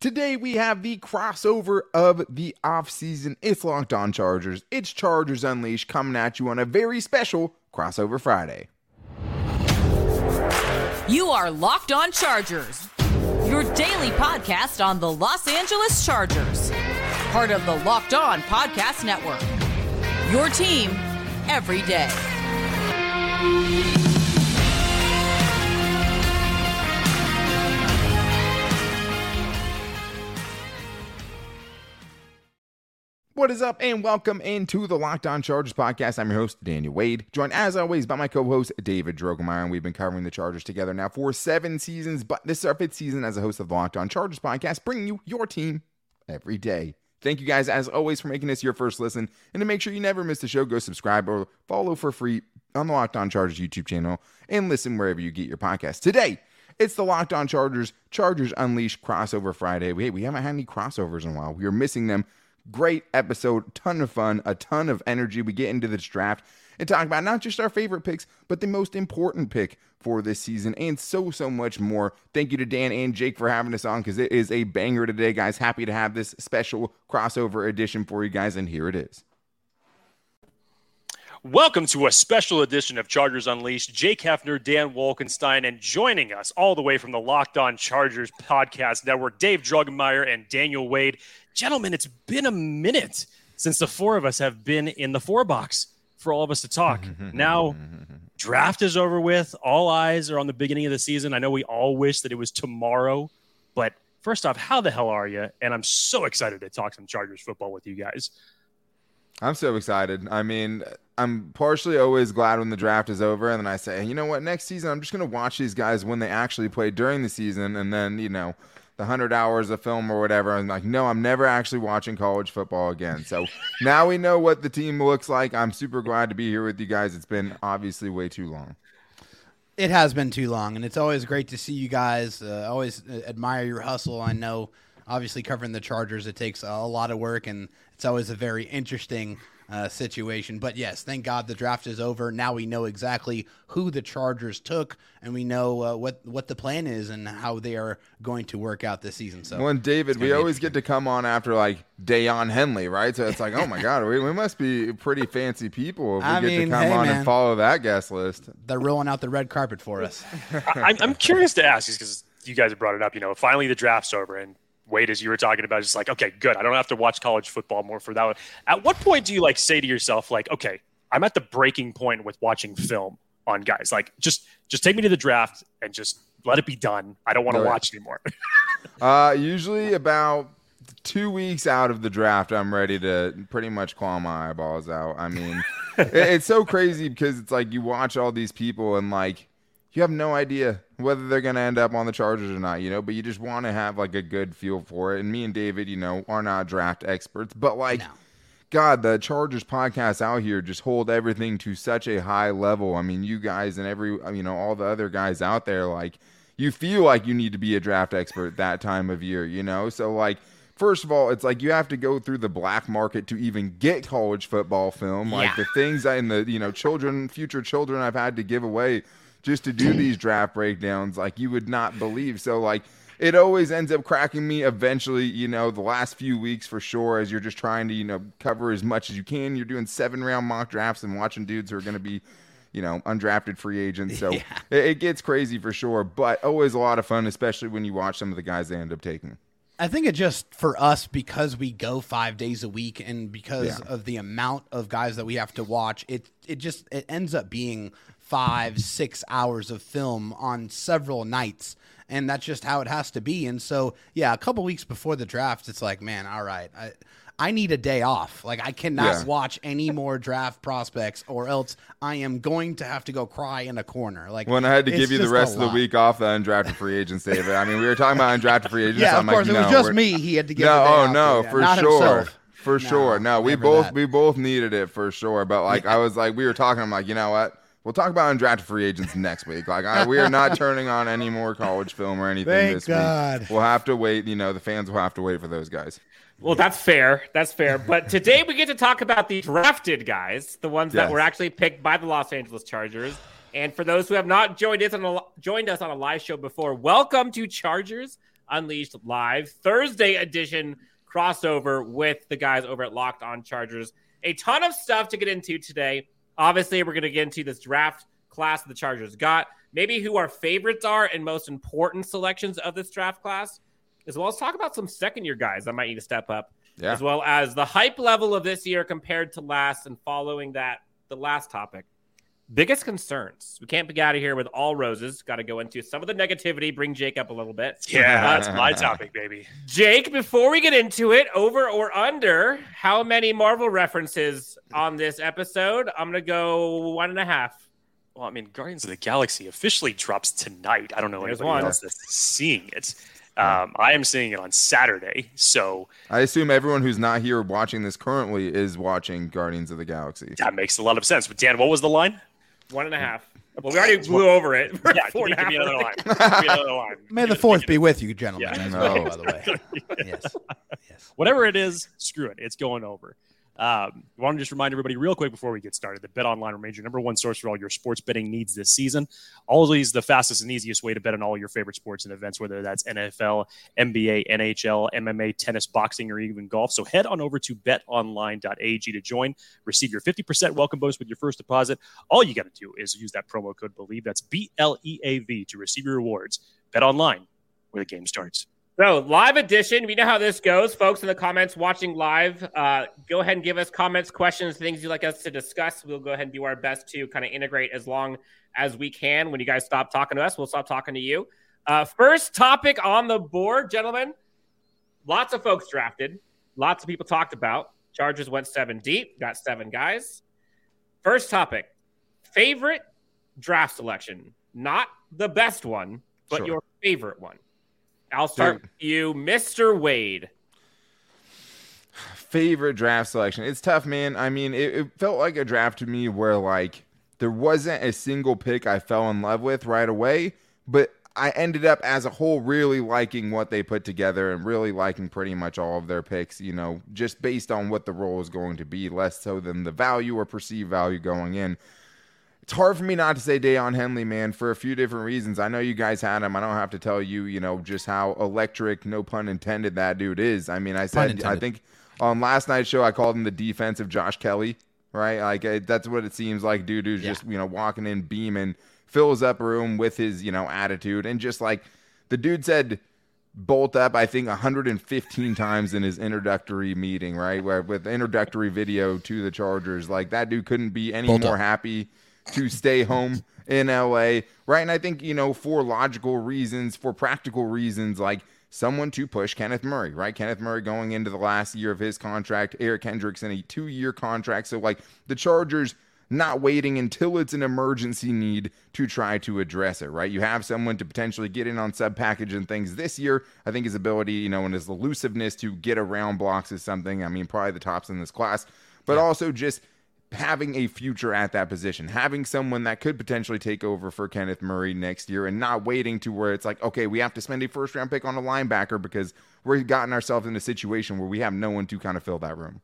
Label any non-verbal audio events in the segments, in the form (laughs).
Today we have the crossover of the offseason. It's Locked On Chargers. It's Chargers Unleashed coming at you on a very special crossover Friday. You are Locked On Chargers, your daily podcast on the Los Angeles Chargers, part of the Locked On Podcast Network. Your team every day. What is up, and welcome into the Locked On Chargers podcast. I'm your host, Daniel Wade, joined as always by my co host, David Drogemeyer. And we've been covering the Chargers together now for seven seasons, but this is our fifth season as a host of the Locked On Chargers podcast, bringing you your team every day. Thank you guys, as always, for making this your first listen. And to make sure you never miss the show, go subscribe or follow for free on the Locked On Chargers YouTube channel and listen wherever you get your podcast. Today, it's the Locked On Chargers, Chargers Unleashed crossover Friday. We, we haven't had any crossovers in a while. We are missing them. Great episode, ton of fun, a ton of energy. We get into this draft and talk about not just our favorite picks, but the most important pick for this season and so, so much more. Thank you to Dan and Jake for having us on because it is a banger today, guys. Happy to have this special crossover edition for you guys, and here it is. Welcome to a special edition of Chargers Unleashed. Jake Hefner, Dan Wolkenstein, and joining us all the way from the Locked On Chargers podcast network, Dave Drogemeyer and Daniel Wade gentlemen, it's been a minute since the four of us have been in the four box for all of us to talk. (laughs) now, draft is over with. All eyes are on the beginning of the season. I know we all wish that it was tomorrow, but first off, how the hell are you? And I'm so excited to talk some Chargers football with you guys. I'm so excited. I mean, I'm partially always glad when the draft is over, and then I say, you know what, next season I'm just going to watch these guys when they actually play during the season, and then you know the 100 hours of film or whatever. I'm like, no, I'm never actually watching college football again. So (laughs) now we know what the team looks like. I'm super glad to be here with you guys. It's been obviously way too long. It has been too long, and it's always great to see you guys. Uh, always admire your hustle. I know, obviously, covering the Chargers, it takes a lot of work, and it's always a very interesting uh, situation. But yes, thank God the draft is over. Now we know exactly who the Chargers took, and we know uh, what what the plan is and how they are going to work out this season. So, well, David, we always get to come on after like Daiyan Henley, right? So it's like, oh my (laughs) God, we, we must be pretty fancy people if we I get mean, to come hey, on man, and follow that guest list. They're rolling out the red carpet for us. (laughs) I, I'm curious to ask because you guys have brought it up. You know, finally the draft's over, and Wade, as you were talking about, just like, okay, good. I don't have to watch college football more for that one. At what point do you like say to yourself, like, okay, I'm at the breaking point with watching film on guys. Like, just just take me to the draft and just let it be done. I don't want to watch anymore. (laughs) uh, usually about two weeks out of the draft, I'm ready to pretty much claw my eyeballs out. I mean, (laughs) it's so crazy because it's like you watch all these people and like you have no idea whether they're going to end up on the Chargers or not, you know, but you just want to have like a good feel for it. And me and David, you know, are not draft experts, but like, no. God, the Chargers podcast out here just hold everything to such a high level. I mean, you guys and every, you know, all the other guys out there, like, you feel like you need to be a draft expert that time of year, you know? So, like, first of all, it's like you have to go through the black market to even get college football film. Like, yeah. the things and the, you know, children, future children I've had to give away just to do these draft breakdowns like you would not believe. So like it always ends up cracking me eventually, you know, the last few weeks for sure as you're just trying to, you know, cover as much as you can. You're doing seven round mock drafts and watching dudes who are going to be you know, undrafted free agents. So yeah. it, it, gets crazy for sure, but always a lot of fun, especially when you watch some of the guys they end up taking. I think it just for us because we go five days a week and because yeah. of the amount of guys that we have to watch, it it just it ends up being five, six hours of film on several nights. And that's just how it has to be. And so, yeah, a couple weeks before the draft, it's like, man, all right, I, I need a day off. Like, I cannot yeah. watch any more draft prospects, or else I am going to have to go cry in a corner. Like, when I had to give you the rest of the week off, the undrafted free agents, David. I mean, we were talking about undrafted free agents. yeah, of I'm course, like, it was no, just me. He had to give. No, oh no, for sure. Himself. For no, sure. No, we both that. we both needed it for sure. But like yeah. I was like, we were talking. I'm like, you know what? We'll talk about undrafted free agents next week. Like I, we are not turning on any more college film or anything Thank this God. week. We'll have to wait. You know, the fans will have to wait for those guys. Well, that's fair. That's fair. But today we get to talk about the drafted guys, the ones yes. that were actually picked by the Los Angeles Chargers. And for those who have not joined us on a, joined us on a live show before, welcome to Chargers Unleashed live Thursday edition crossover with the guys over at Locked On Chargers. A ton of stuff to get into today. Obviously, we're going to get into this draft class the Chargers got, maybe who our favorites are and most important selections of this draft class, as well as talk about some second year guys that might need to step up, yeah. as well as the hype level of this year compared to last. And following that, the last topic biggest concerns. We can't be out of here with all roses. Got to go into some of the negativity, bring Jake up a little bit. Yeah, that's my (laughs) topic, baby. Jake, before we get into it, over or under, how many Marvel references on this episode? I'm going to go one and a half. Well, I mean, Guardians of the Galaxy officially drops tonight. I don't know There's anybody one. else that's seeing it. Um, I am seeing it on Saturday, so I assume everyone who's not here watching this currently is watching Guardians of the Galaxy. That makes a lot of sense. But Dan, what was the line? One and a half. Well, we already blew over it. yeah, four give, me, give me another line. Give another (laughs) line. May the fourth be with you, gentlemen. Yeah. No. by the way. (laughs) yes. Yes. Whatever it is, screw it. It's going over. Um, I want to just remind everybody real quick before we get started that Bet Online remains your number one source for all your sports betting needs this season. Always the fastest and easiest way to bet on all your favorite sports and events, whether that's NFL, NBA, NHL, MMA, tennis, boxing, or even golf. So head on over to betonline.ag to join. Receive your 50% welcome bonus with your first deposit. All you got to do is use that promo code BELIEVE. That's B L E A V to receive your rewards. Bet online where the game starts. So, live edition. We know how this goes, folks. In the comments watching live, uh, go ahead and give us comments, questions, things you'd like us to discuss. We'll go ahead and do our best to kind of integrate as long as we can. When you guys stop talking to us, we'll stop talking to you. Uh, first topic on the board, gentlemen. Lots of folks drafted. Lots of people talked about. Chargers went seven deep. Got seven guys. First topic: favorite draft selection. Not the best one, but sure. your favorite one. I'll start with you, Mr. Wade. Favorite draft selection. It's tough, man. I mean, it, it, felt like a draft to me where like there wasn't a single pick I fell in love with right away, but I ended up as a whole really liking what they put together and really liking pretty much all of their picks, you know, just based on what the role is going to be, less so than the value or perceived value going in it's hard for me not to say Daiyan Henley, man, for a few different reasons. I know you guys had him. I don't have to tell you, you know, just how electric, no pun intended, that dude is. I mean, I said, I think on last night's show, I called him the defensive Josh Kelley, right? Like, that's what it seems like. Dude who's yeah. just, you know, walking in, beaming, fills up a room with his, you know, attitude. And just like the dude said, bolt up, I think, 115 times in his introductory meeting, right? Where with introductory video to the Chargers. Like, that dude couldn't be any bolt more up. happy to stay home in LA, right? And I think, you know, for logical reasons, for practical reasons, like someone to push Kenneth Murray, right? Kenneth Murray going into the last year of his contract, Eric Kendricks in a two year contract. So, like, the Chargers not waiting until it's an emergency need to try to address it, right? You have someone to potentially get in on sub package and things this year. I think his ability, you know, and his elusiveness to get around blocks is something, I mean, probably the tops in this class, but yeah. also just having a future at that position, having someone that could potentially take over for Kenneth Murray next year and not waiting to where it's like, okay, we have to spend a first round pick on a linebacker because we've gotten ourselves in a situation where we have no one to kind of fill that room.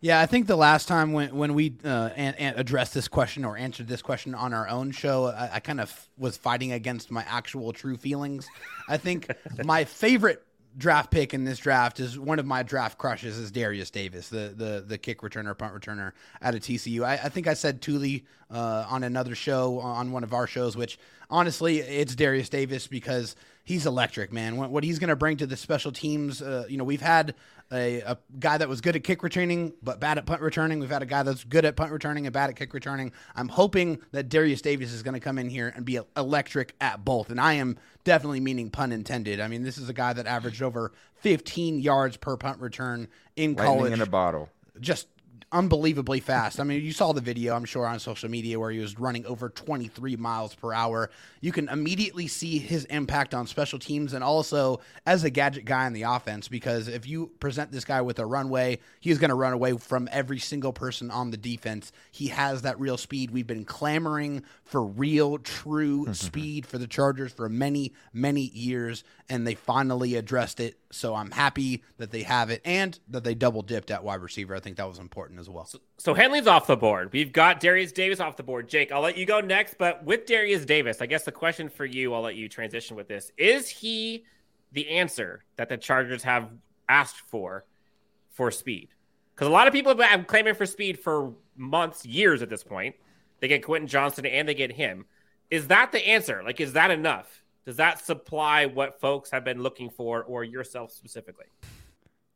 Yeah, I think the last time when when we uh, an, an addressed this question or answered this question on our own show, I, I kind of was fighting against my actual true feelings. I think (laughs) my favorite draft pick in this draft is one of my draft crushes is Derius Davis, the the the kick returner, punt returner out of TCU. I, I think I said Tuli uh, on another show on one of our shows, which honestly it's Derius Davis because he's electric, man. What, what he's going to bring to the special teams, uh, you know, we've had a, a, guy that was good at kick returning but bad at punt returning. We've had a guy that's good at punt returning and bad at kick returning. I'm hoping that Derius Davis is going to come in here and be electric at both. And I am definitely meaning pun intended. I mean, this is a guy that averaged over 15 yards per punt return in Lightning college. in a bottle. Just unbelievably fast. I mean, you saw the video, I'm sure, on social media where he was running over 23 miles per hour. You can immediately see his impact on special teams and also as a gadget guy in the offense because if you present this guy with a runway, he's going to run away from every single person on the defense. He has that real speed. We've been clamoring for real, true mm-hmm. speed for the Chargers for many, many years, and they finally addressed it. So I'm happy that they have it and that they double dipped at wide receiver. I think that was important as well. So, so Henley's off the board. We've got Derius Davis off the board. Jake, I'll let you go next. But with Derius Davis, I guess the question for you, I'll let you transition with this. Is he the answer that the Chargers have asked for for speed? Because a lot of people have been claiming for speed for months, years at this point. They get Quentin Johnston and they get him. Is that the answer? Like, is that enough? Does that supply what folks have been looking for or yourself specifically?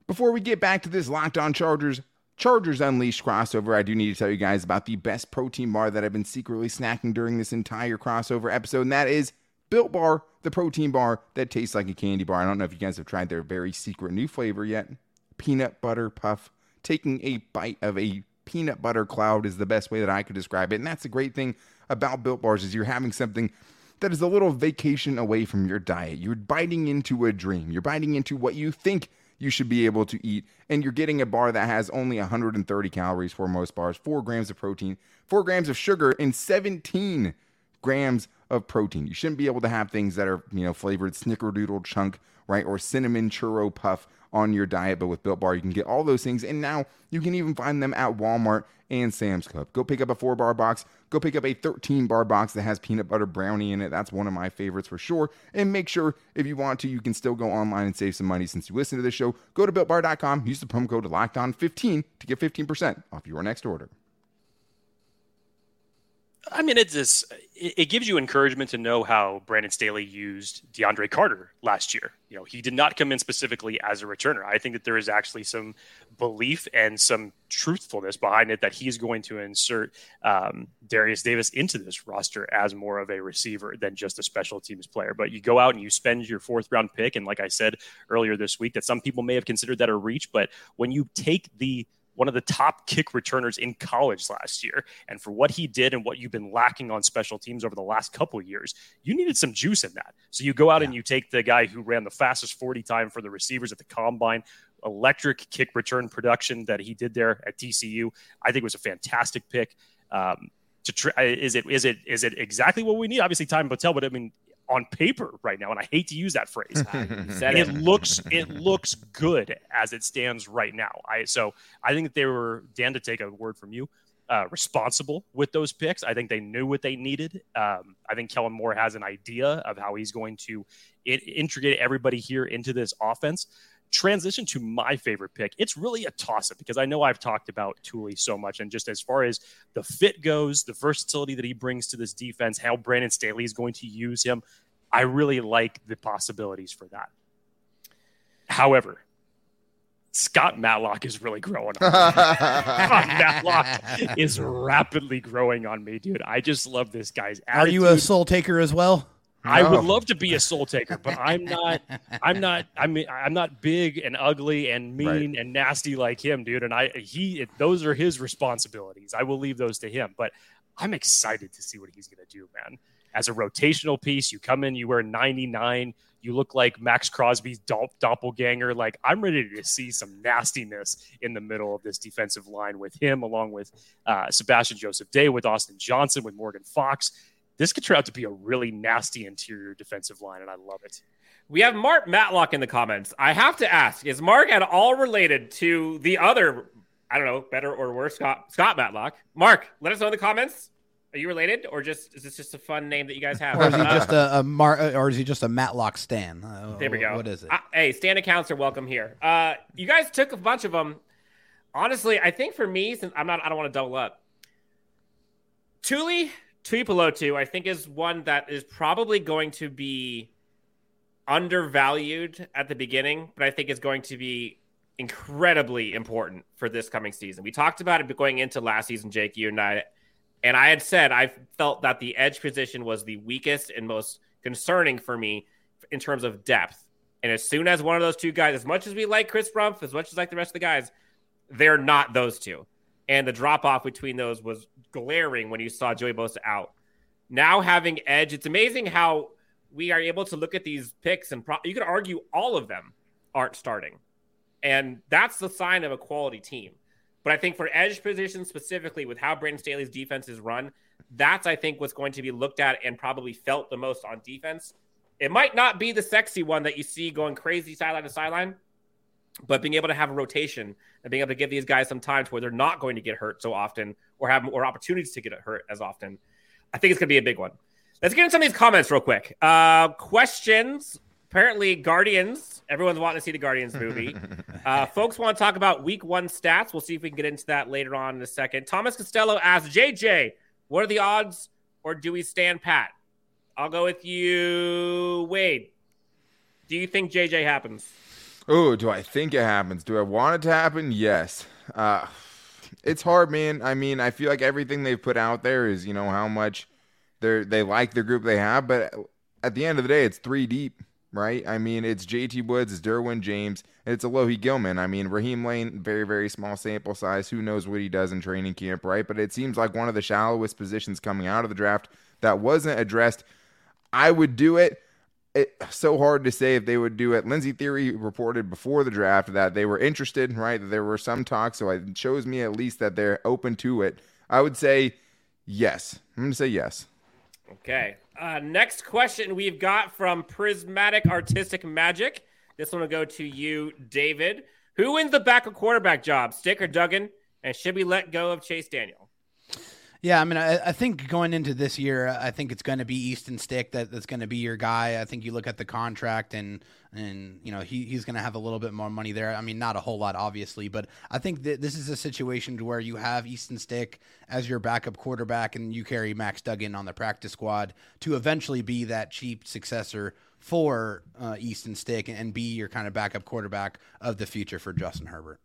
Before we get back to this Locked On Chargers, Chargers Unleashed crossover, I do need to tell you guys about the best protein bar that I've been secretly snacking during this entire crossover episode, and that is Built Bar, the protein bar that tastes like a candy bar. I don't know if you guys have tried their very secret new flavor yet peanut butter puff. Taking a bite of a peanut butter cloud is the best way that I could describe it. And that's the great thing about Built Bars is you're having something that is a little vacation away from your diet. You're biting into a dream. You're biting into what you think you should be able to eat. And you're getting a bar that has only 130 calories for most bars, 4 grams of protein, 4 grams of sugar, and 17 grams of protein. You shouldn't be able to have things that are, you know, flavored snickerdoodle chunk, right? Or cinnamon churro puff on your diet. But with Built Bar, you can get all those things. And now you can even find them at Walmart and Sam's Club. Go pick up a four bar box. Go pick up a 13 bar box that has peanut butter brownie in it. That's one of my favorites for sure. And make sure if you want to, you can still go online and save some money since you listen to this show. Go to builtbar.com, use the promo code LOCKEDON15 to get 15% off your next order. I mean, it's this, it gives you encouragement to know how Brandon Staley used DeAndre Carter last year. You know, he did not come in specifically as a returner. I think that there is actually some belief and some truthfulness behind it that he's going to insert um, Derius Davis into this roster as more of a receiver than just a special teams player. But you go out and you spend your fourth round pick, and like I said earlier this week, that some people may have considered that a reach, but when you take the one of the top kick returners in college last year. And for what he did and what you've been lacking on special teams over the last couple years, you needed some juice in that. So you go out yeah. and you take the guy who ran the fastest 40 time for the receivers at the combine, electric kick return production that he did there at TCU. I think was a fantastic pick. Um, to try, is it is it is it exactly what we need? Obviously, time will tell. But I mean, on paper right now, and I hate to use that phrase. (laughs) (laughs) it, it looks it (laughs) looks good as it stands right now. I so I think that they were Dan to take a word from you. Uh, responsible with those picks. I think they knew what they needed. Um, I think Kellen Moore has an idea of how he's going to integrate everybody here into this offense transition to my favorite pick, it's really a toss up because I know I've talked about Tuli so much. And just as far as the fit goes, the versatility that he brings to this defense, how Brandon Staley is going to use him, I really like the possibilities for that. However, Scott Matlock is really growing on me. (laughs) Matlock is rapidly growing on me, dude. I just love this guy's attitude. Are you a soul taker as well? I would love to be a soul taker, but I'm not. I'm (laughs) not. I mean, I'm not big and ugly and mean right. and nasty like him, dude. And I, he, those are his responsibilities. I will leave those to him. But I'm excited to see what he's going to do, man. As a rotational piece, you come in, you wear 99, you look like Maxx Crosby's doppelganger. Like I'm ready to see some nastiness in the middle of this defensive line with him, along with uh, Sebastian Joseph Day, with Austin Johnson, with Morgan Fox this could turn out to be a really nasty interior defensive line, and I love it. We have Mark Matlock in the comments. I have to ask: Is Mark at all related to the other? I don't know, better or worse, Scott, Scott Matlock. Mark, let us know in the comments. Are you related, or just is this just a fun name that you guys have? or is he just a, a Mar- or is he just a Matlock Stan? Uh, there we go. What is it? Uh, hey, Stan accounts are welcome here. Uh, you guys took a bunch of them. Honestly, I think for me, since I'm not, I don't want to double up. Tuli Tuipulotu, I think, is one that is probably going to be undervalued at the beginning, but I think is going to be incredibly important for this coming season. We talked about it going into last season, Jake, you and I, and I had said I felt that the edge position was the weakest and most concerning for me in terms of depth. And as soon as one of those two guys, as much as we like Chris Rumph, as much as like the rest of the guys, they're not those two. And the drop off between those was glaring when you saw Joey Bosa out. Now having edge, it's amazing how we are able to look at these picks and pro- you could argue all of them aren't starting. And that's the sign of a quality team. But I think for edge position specifically, with how Brandon Staley's defense is run, that's I think what's going to be looked at and probably felt the most on defense. It might not be the sexy one that you see going crazy sideline to sideline, but being able to have a rotation and being able to give these guys some time to where they're not going to get hurt so often or have more opportunities to get hurt as often, I think it's going to be a big one. Let's get into some of these comments real quick. Uh, questions apparently Guardians. Everyone's wanting to see the Guardians movie. (laughs) uh, folks want to talk about Week One stats. We'll see if we can get into that later on in a second. Thomas Costello asks JJ, "What are the odds, or do we stand pat?" I'll go with you, Wade. Do you think JJ happens? Oh, do I think it happens? Do I want it to happen? Yes. Uh, it's hard, man. I mean, I feel like everything they've put out there is, you know, how much they they like the group they have, but at the end of the day, it's three deep, right? I mean, it's JT Woods, it's Derwin James, and it's Alohi Gilman. I mean, Raheem Layne, very very small sample size. Who knows what he does in training camp, right? But it seems like one of the shallowest positions coming out of the draft that wasn't addressed. I would do it it's so hard to say if they would do it. Lindsey Thiry reported before the draft that they were interested, right? There were some talks, so it shows me at least that they're open to it. I would say yes. I'm going to say yes. Okay. Uh, next question we've got from Prismatic Artistic Magic. This one will go to you, David. Who wins the backup quarterback job, Stick or Duggan? And should we let go of Chase Daniel? Yeah, I mean, I, I, think going into this year, I think it's going to be Easton Stick that, that's going to be your guy. I think you look at the contract and and you know he, he's going to have a little bit more money there. I mean, not a whole lot, obviously, but I think that this is a situation where you have Easton Stick as your backup quarterback, and you carry Max Duggan on the practice squad to eventually be that cheap successor for uh, Easton Stick and be your kind of backup quarterback of the future for Justin Herbert.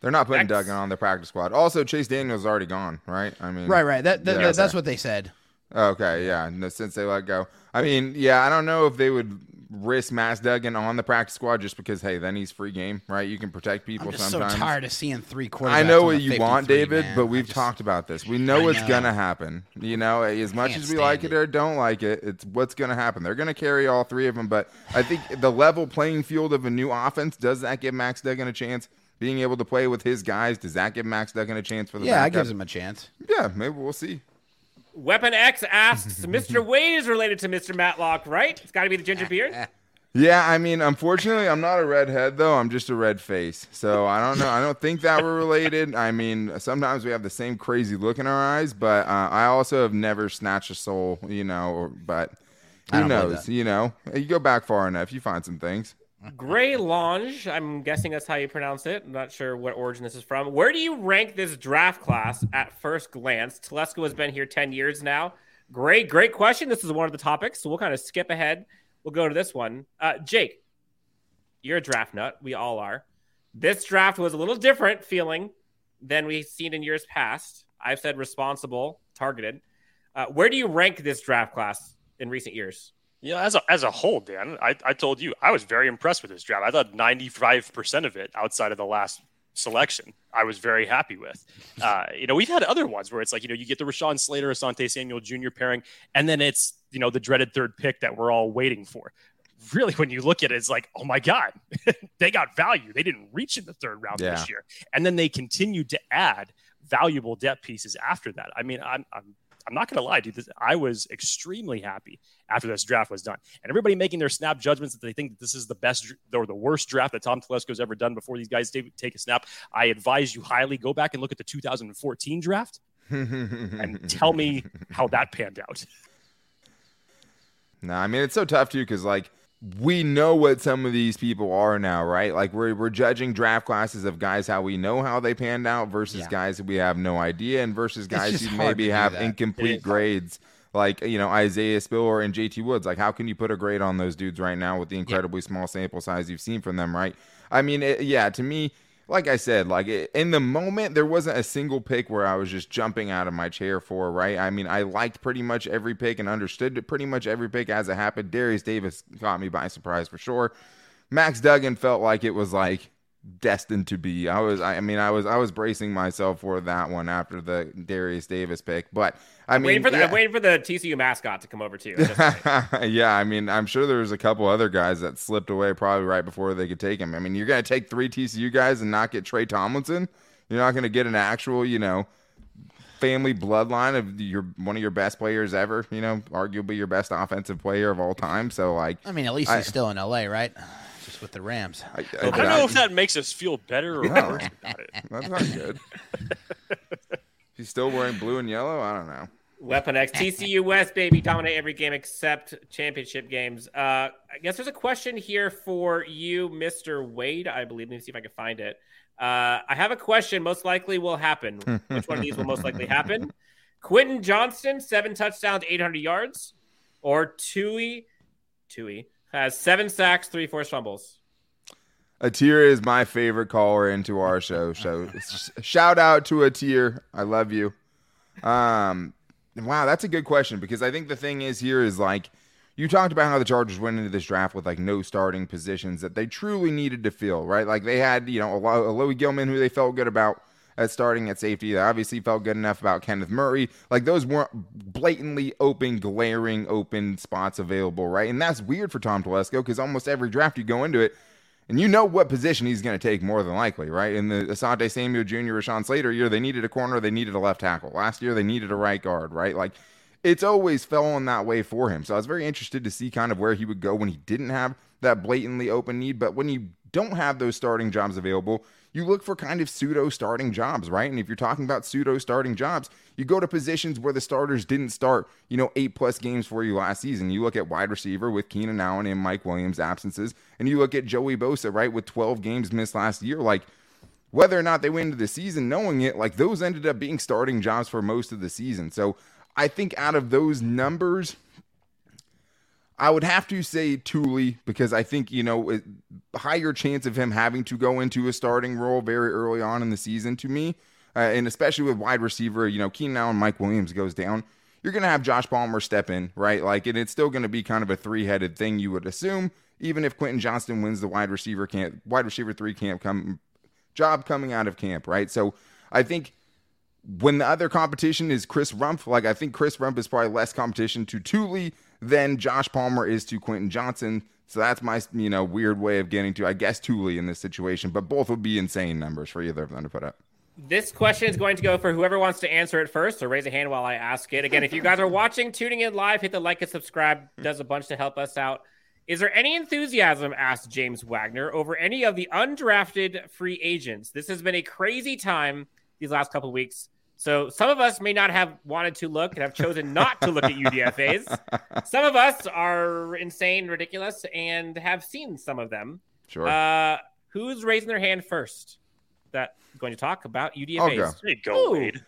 They're not putting Duggan on the practice squad. Also, Chase Daniels is already gone, right? I mean, right, right. That, that yeah, that's what they said. Okay, yeah. Since they let go, I mean, yeah. I don't know if they would risk Max Duggan on the practice squad just because, hey, then he's free game, right? You can protect people I'm just sometimes. so tired of seeing three quarterbacks. I know what you want, David, man. but we've just, talked about this. We know I what's know. gonna happen. You know, as much as we like it, it or don't like it, it's what's gonna happen. They're gonna carry all three of them, but I think the level playing field of a new offense does that give Max Duggan a chance? Being able to play with his guys, does that give Max Duggan a chance for the? Yeah, it gives him a chance. Yeah, maybe we'll see. Weapon X asks, (laughs) Mr. Wade is related to Mr. Matlock, right? It's got to be the ginger beard. (laughs) Yeah, I mean, unfortunately, I'm not a redhead though. I'm just a red face, so I don't know. I don't think that we're related. I mean, sometimes we have the same crazy look in our eyes, but uh, I also have never snatched a soul, you know. Or, but who knows? You know, you go back far enough, you find some things. Gray Lange, I'm guessing that's how you pronounce it. I'm not sure what origin this is from. Where do you rank this draft class at first glance? Telesco has been here 10 years now. Great, great question. This is one of the topics, so we'll kind of skip ahead. We'll go to this one. Uh, Jake, you're a draft nut. We all are. This draft was a little different feeling than we've seen in years past. I've said responsible, targeted. Uh, where do you rank this draft class in recent years? Yeah, as a, as a whole, Dan, I, I told you I was very impressed with this draft. I thought 95% of it outside of the last selection, I was very happy with. (laughs) Uh, you know, we've had other ones where it's like, you know, you get the Rashawn Slater, Asante Samuel Jr. pairing, and then it's, you know, the dreaded third pick that we're all waiting for. Really, when you look at it, it's like, oh my God, (laughs) they got value. They didn't reach in the third round yeah. this year. And then they continued to add valuable depth pieces after that. I mean, I'm, I'm I'm not going to lie, dude. This, I was extremely happy after this draft was done. And everybody making their snap judgments that they think that this is the best or the worst draft that Tom Telesco's ever done before these guys take a snap. I advise you highly go back and look at the 2014 draft and tell me (laughs) how that panned out. No, I mean it's so tough too because like we know what some of these people are now, right? Like we're we're judging draft classes of guys how we know how they panned out versus yeah. guys that we have no idea, and versus guys who maybe have incomplete grades, like you know Isaiah Spiller and JT Woods. Like how can you put a grade on those dudes right now with the incredibly yeah. small sample size you've seen from them, right? I mean, it, yeah, to me like I said, like in the moment, there wasn't a single pick where I was just jumping out of my chair for, right? I mean, I liked pretty much every pick and understood pretty much every pick as it happened. Derius Davis caught me by surprise for sure. Max Duggan felt like it was like destined to be. I was, I mean, I was, I was bracing myself for that one after the Derius Davis pick, but I mean, waiting for the, yeah. waiting for the TCU mascot to come over too. (laughs) yeah, I mean, I'm sure there's a couple other guys that slipped away probably right before they could take him. I mean, you're gonna take three TCU guys and not get Tre Tomlinson. You're not gonna get an actual, you know, family bloodline of your one of your best players ever. You know, arguably your best offensive player of all time. So like, I mean, at least I, he's still in LA, right? With the Rams. I, I, I don't know if that makes us feel better or no, worse about it. (laughs) That's not good. (laughs) He's still wearing blue and yellow. I don't know. Weapon X, TCU West, baby, dominate every game except championship games. Uh, I guess there's a question here for you, Mr. Wade. I believe. Let me see if I can find it. Uh, I have a question. Most likely will happen. Which one of these will most likely happen? (laughs) Quentin Johnston, seven touchdowns, 800 yards, or Tui, Tui has seven sacks, three forced fumbles. Atir is my favorite caller into our show. So shout out to Atir. I love you. Um, wow, that's a good question because I think the thing is here is like you talked about how the Chargers went into this draft with like no starting positions that they truly needed to fill, right? Like they had, you know, Alohi Gilman who they felt good about at starting at safety. They obviously felt good enough about Kenneth Murray. Like those weren't blatantly open, glaring open spots available, right? And that's weird for Tom Telesco because almost every draft you go into it, and you know what position he's going to take more than likely, right? In the Asante Samuel Jr., Rashawn Slater year, they needed a corner, they needed a left tackle. Last year, they needed a right guard, right? Like it's always fell on that way for him. So I was very interested to see kind of where he would go when he didn't have that blatantly open need. But when you don't have those starting jobs available, you look for kind of pseudo starting jobs, right? And if you're talking about pseudo starting jobs, you go to positions where the starters didn't start, you know, eight plus games for you last season. You look at wide receiver with Keenan Allen and Mike Williams absences, and you look at Joey Bosa, right, with 12 games missed last year. Like, whether or not they went into the season knowing it, like those ended up being starting jobs for most of the season. So I think out of those numbers, I would have to say Tuli because I think, you know, higher chance of him having to go into a starting role very early on in the season to me. Uh, and especially with wide receiver, you know, Keenan Allen, Mike Williams goes down. You're going to have Josh Palmer step in, right? Like, and it's still going to be kind of a three headed thing, you would assume, even if Quentin Johnston wins the wide receiver camp, wide receiver three camp come job coming out of camp, right? So I think when the other competition is Chris Rumph, like I think Chris Rumph is probably less competition to Tuli than Josh Palmer is to Quentin Johnston. So that's my you know weird way of getting to I guess Tuli in this situation, but both would be insane numbers for either of them to put up. This question is going to go for whoever wants to answer it first. So raise a hand while I ask it. Again, if you guys are (laughs) watching, tuning in live, hit the like and subscribe. Does a bunch to help us out. Is there any enthusiasm, asked James Wagner, over any of the undrafted free agents? This has been a crazy time these last couple weeks. So some of us may not have wanted to look and have chosen not to look at UDFAs. (laughs) Some of us are insane, ridiculous, and have seen some of them. Sure. Uh, who's raising their hand first? That going to talk about UDFAs. I'll go. There go, Wade.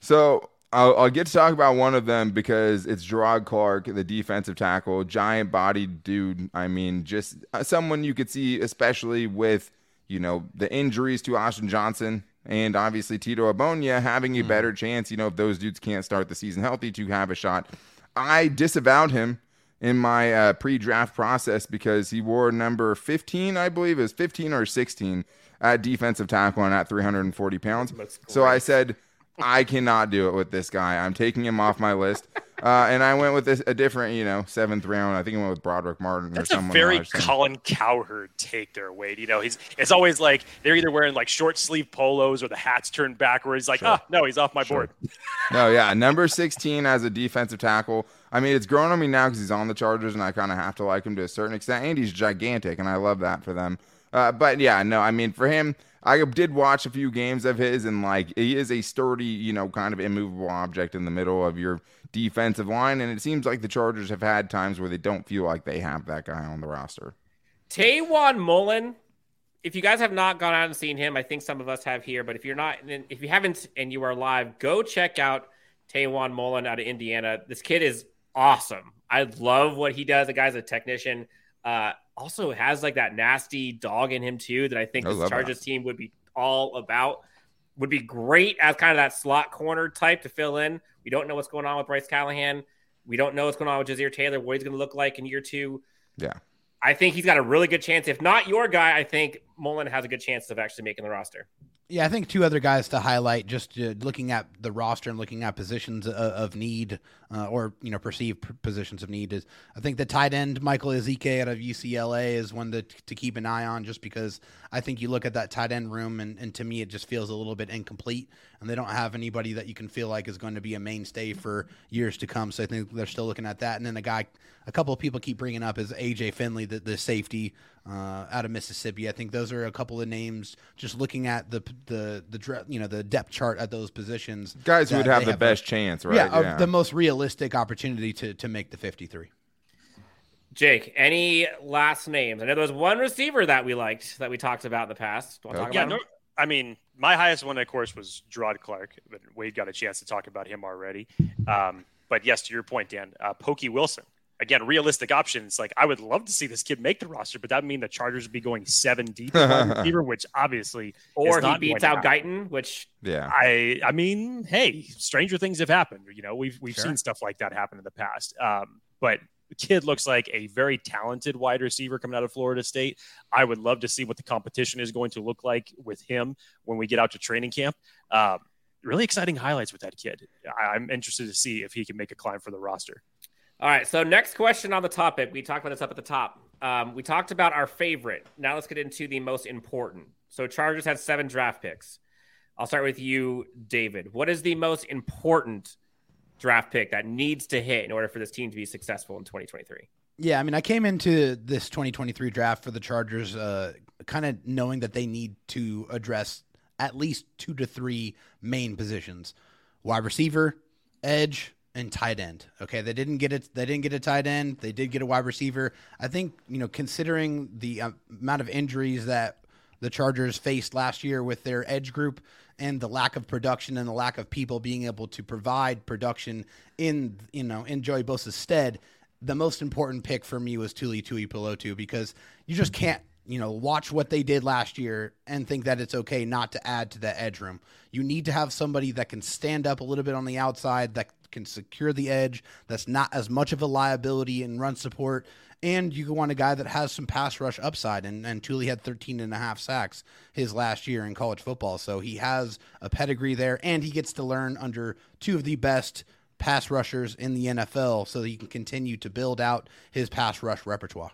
So I'll, I'll, get to talk about one of them because it's Jerrod Clark, the defensive tackle, giant bodied dude. I mean, just uh, someone you could see, especially with you know the injuries to Austin Johnson and obviously Tito Ogbonnia having a hmm. better chance, you know, if those dudes can't start the season healthy to have a shot. I disavowed him in my uh, pre-draft process because he wore number 15, I believe, it was 15 or 16 at defensive tackle and at 340 pounds. So I said, (laughs) I cannot do it with this guy. I'm taking him off my list. Uh, and I went with a, a, different, you know, seventh round. I think I went with Brodric Martin That's or someone. a very Colin Cowherd take there, Wade. You know, he's it's always like they're either wearing like short sleeve polos or the hats turned backwards. Like, sure. ah, no, he's off my sure. board. (laughs) no, yeah, number 16 as a defensive tackle. I mean, it's grown on me now because he's on the Chargers, and I kind of have to like him to a certain extent. And he's gigantic, and I love that for them. Uh, but yeah, no, I mean, for him, I did watch a few games of his, and like he is a sturdy, you know, kind of immovable object in the middle of your defensive line. And it seems like the Chargers have had times where they don't feel like they have that guy on the roster. Tiawan Mullen, if you guys have not gone out and seen him, I think some of us have here, but if you're not, then if you haven't and you are live, go check out Tiawan Mullen out of Indiana. This kid is awesome. I love what he does. The guy's a technician. Uh, also has like that nasty dog in him too that I think I this Chargers that. team would be all about. Would be great as kind of that slot corner type to fill in. We don't know what's going on with Bryce Callahan. We don't know what's going on with Ja'Sir Taylor, what he's going to look like in year two. Yeah. I think he's got a really good chance. If not your guy, I think Mullen has a good chance of actually making the roster. Yeah, I think two other guys to highlight. Just uh, looking at the roster and looking at positions of, of need, uh, or you know, perceived positions of need is. I think the tight end Michael Ezeike out of UCLA is one to to keep an eye on, just because I think you look at that tight end room, and, and to me it just feels a little bit incomplete, and they don't have anybody that you can feel like is going to be a mainstay for years to come. So I think they're still looking at that. And then a guy, a couple of people keep bringing up is AJ Finley, the, the safety uh, out of Mississippi. I think those are a couple of names. Just looking at the the the you know the depth chart at those positions. Guys who would have the have best a, chance, right? Yeah, yeah. the most realistic opportunity to to make the 53. Jake, any last names? I know there was one receiver that we liked that we talked about in the past. Yeah, no, I mean, my highest one, of course, was Jerrod Clark, but Wade got a chance to talk about him already. Um, but yes, to your point, Dan, uh, Pokey Wilson. Again, realistic options. Like I would love to see this kid make the roster, but that would mean the Chargers would be going seven deep (laughs) receiver, which obviously or he beats out Guyton, which yeah, I I mean, hey, stranger things have happened. You know, we've we've sure. seen stuff like that happen in the past. Um, but the kid looks like a very talented wide receiver coming out of Florida State. I would love to see what the competition is going to look like with him when we get out to training camp. Um, really exciting highlights with that kid. I'm interested to see if he can make a climb for the roster. All right. So next question on the topic, we talked about this up at the top. Um, we talked about our favorite. Now let's get into the most important. So Chargers had seven draft picks. I'll start with you, David. What is the most important draft pick that needs to hit in order for this team to be successful in 2023? Yeah, I mean, I came into this 2023 draft for the Chargers uh, kind of knowing that they need to address at least two to three main positions: wide receiver, edge, and tight end. Okay, they didn't get it. They didn't get a tight end. They did get a wide receiver. I think you know, considering the uh, amount of injuries that the Chargers faced last year with their edge group and the lack of production and the lack of people being able to provide production in you know in Joey Bosa's stead, the most important pick for me was Tuli Tuipulotu because you just can't you know watch what they did last year and think that it's okay not to add to that edge room. You need to have somebody that can stand up a little bit on the outside that can secure the edge. That's not as much of a liability in run support and you want a guy that has some pass rush upside. And, and Tuli had 13 and a half sacks his last year in college football. So he has a pedigree there, and he gets to learn under two of the best pass rushers in the NFL so that he can continue to build out his pass rush repertoire.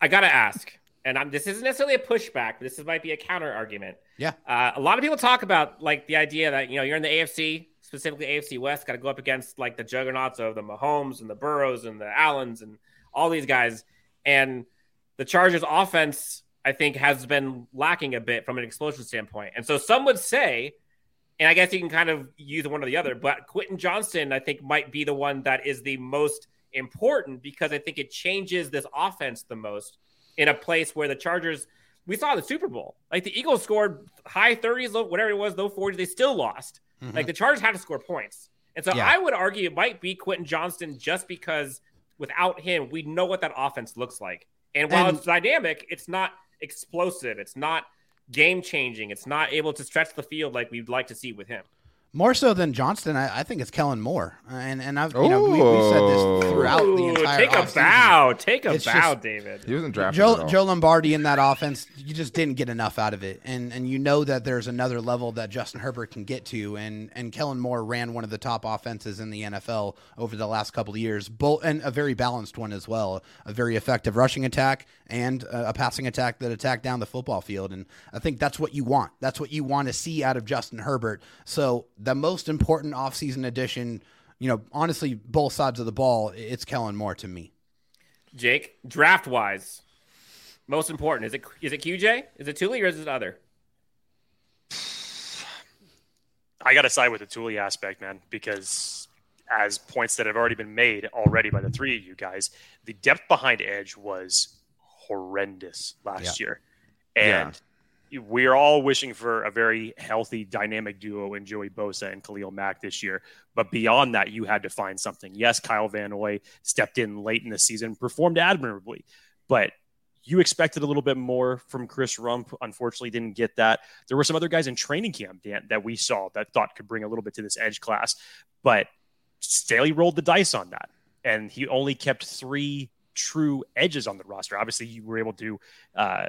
I got to ask, and I'm, this isn't necessarily a pushback, but this might be a counter argument. Yeah. Uh, a lot of people talk about like the idea that, you know, you're in the AFC, specifically AFC West, got to go up against like the juggernauts of the Mahomes and the Burrows and the Allens and all these guys. And the Chargers offense, I think, has been lacking a bit from an explosion standpoint. And so some would say, and I guess you can kind of use one or the other, but Quentin Johnston, I think, might be the one that is the most important because I think it changes this offense the most in a place where the Chargers, we saw the Super Bowl. Like the Eagles scored high 30s, whatever it was, low 40s, they still lost. Mm-hmm. Like the Chargers had to score points. And so yeah. I would argue it might be Quentin Johnston just because without him, we know what that offense looks like. And while and, it's dynamic, it's not explosive. It's not game changing. It's not able to stretch the field like we'd like to see with him. More so than Johnston, I, I, think it's Kellen Moore, and and I've you know we, have said this throughout Ooh, the entire. Take a bow, take a it's bow, just, David. He wasn't drafted. Joe, Joe Lombardi in that offense, you just didn't get enough out of it, and and you know that there's another level that Justin Herbert can get to, and and Kellen Moore ran one of the top offenses in the NFL over the last couple of years, both and a very balanced one as well, a very effective rushing attack and a passing attack that attacked down the football field, and I think that's what you want. That's what you want to see out of Justin Herbert. So the most important offseason addition, you know, honestly, both sides of the ball, it's Kellen Moore to me. Jake, draft wise, most important is it is it QJ? Is it Tuli or is it other? (sighs) I got to side with the Tuli aspect, man, because as points that have already been made already by the three of you guys, the depth behind Edge was horrendous last yeah. year, and we're all wishing for a very healthy, dynamic duo in Joey Bosa and Khalil Mack this year. But beyond that, you had to find something. Yes, Kyle Van Noy stepped in late in the season, performed admirably, but you expected a little bit more from Chris Rumph. Unfortunately, didn't get that. There were some other guys in training camp Dan, that we saw that thought could bring a little bit to this edge class, but Staley rolled the dice on that, and he only kept three true edges on the roster. Obviously, you were able to uh,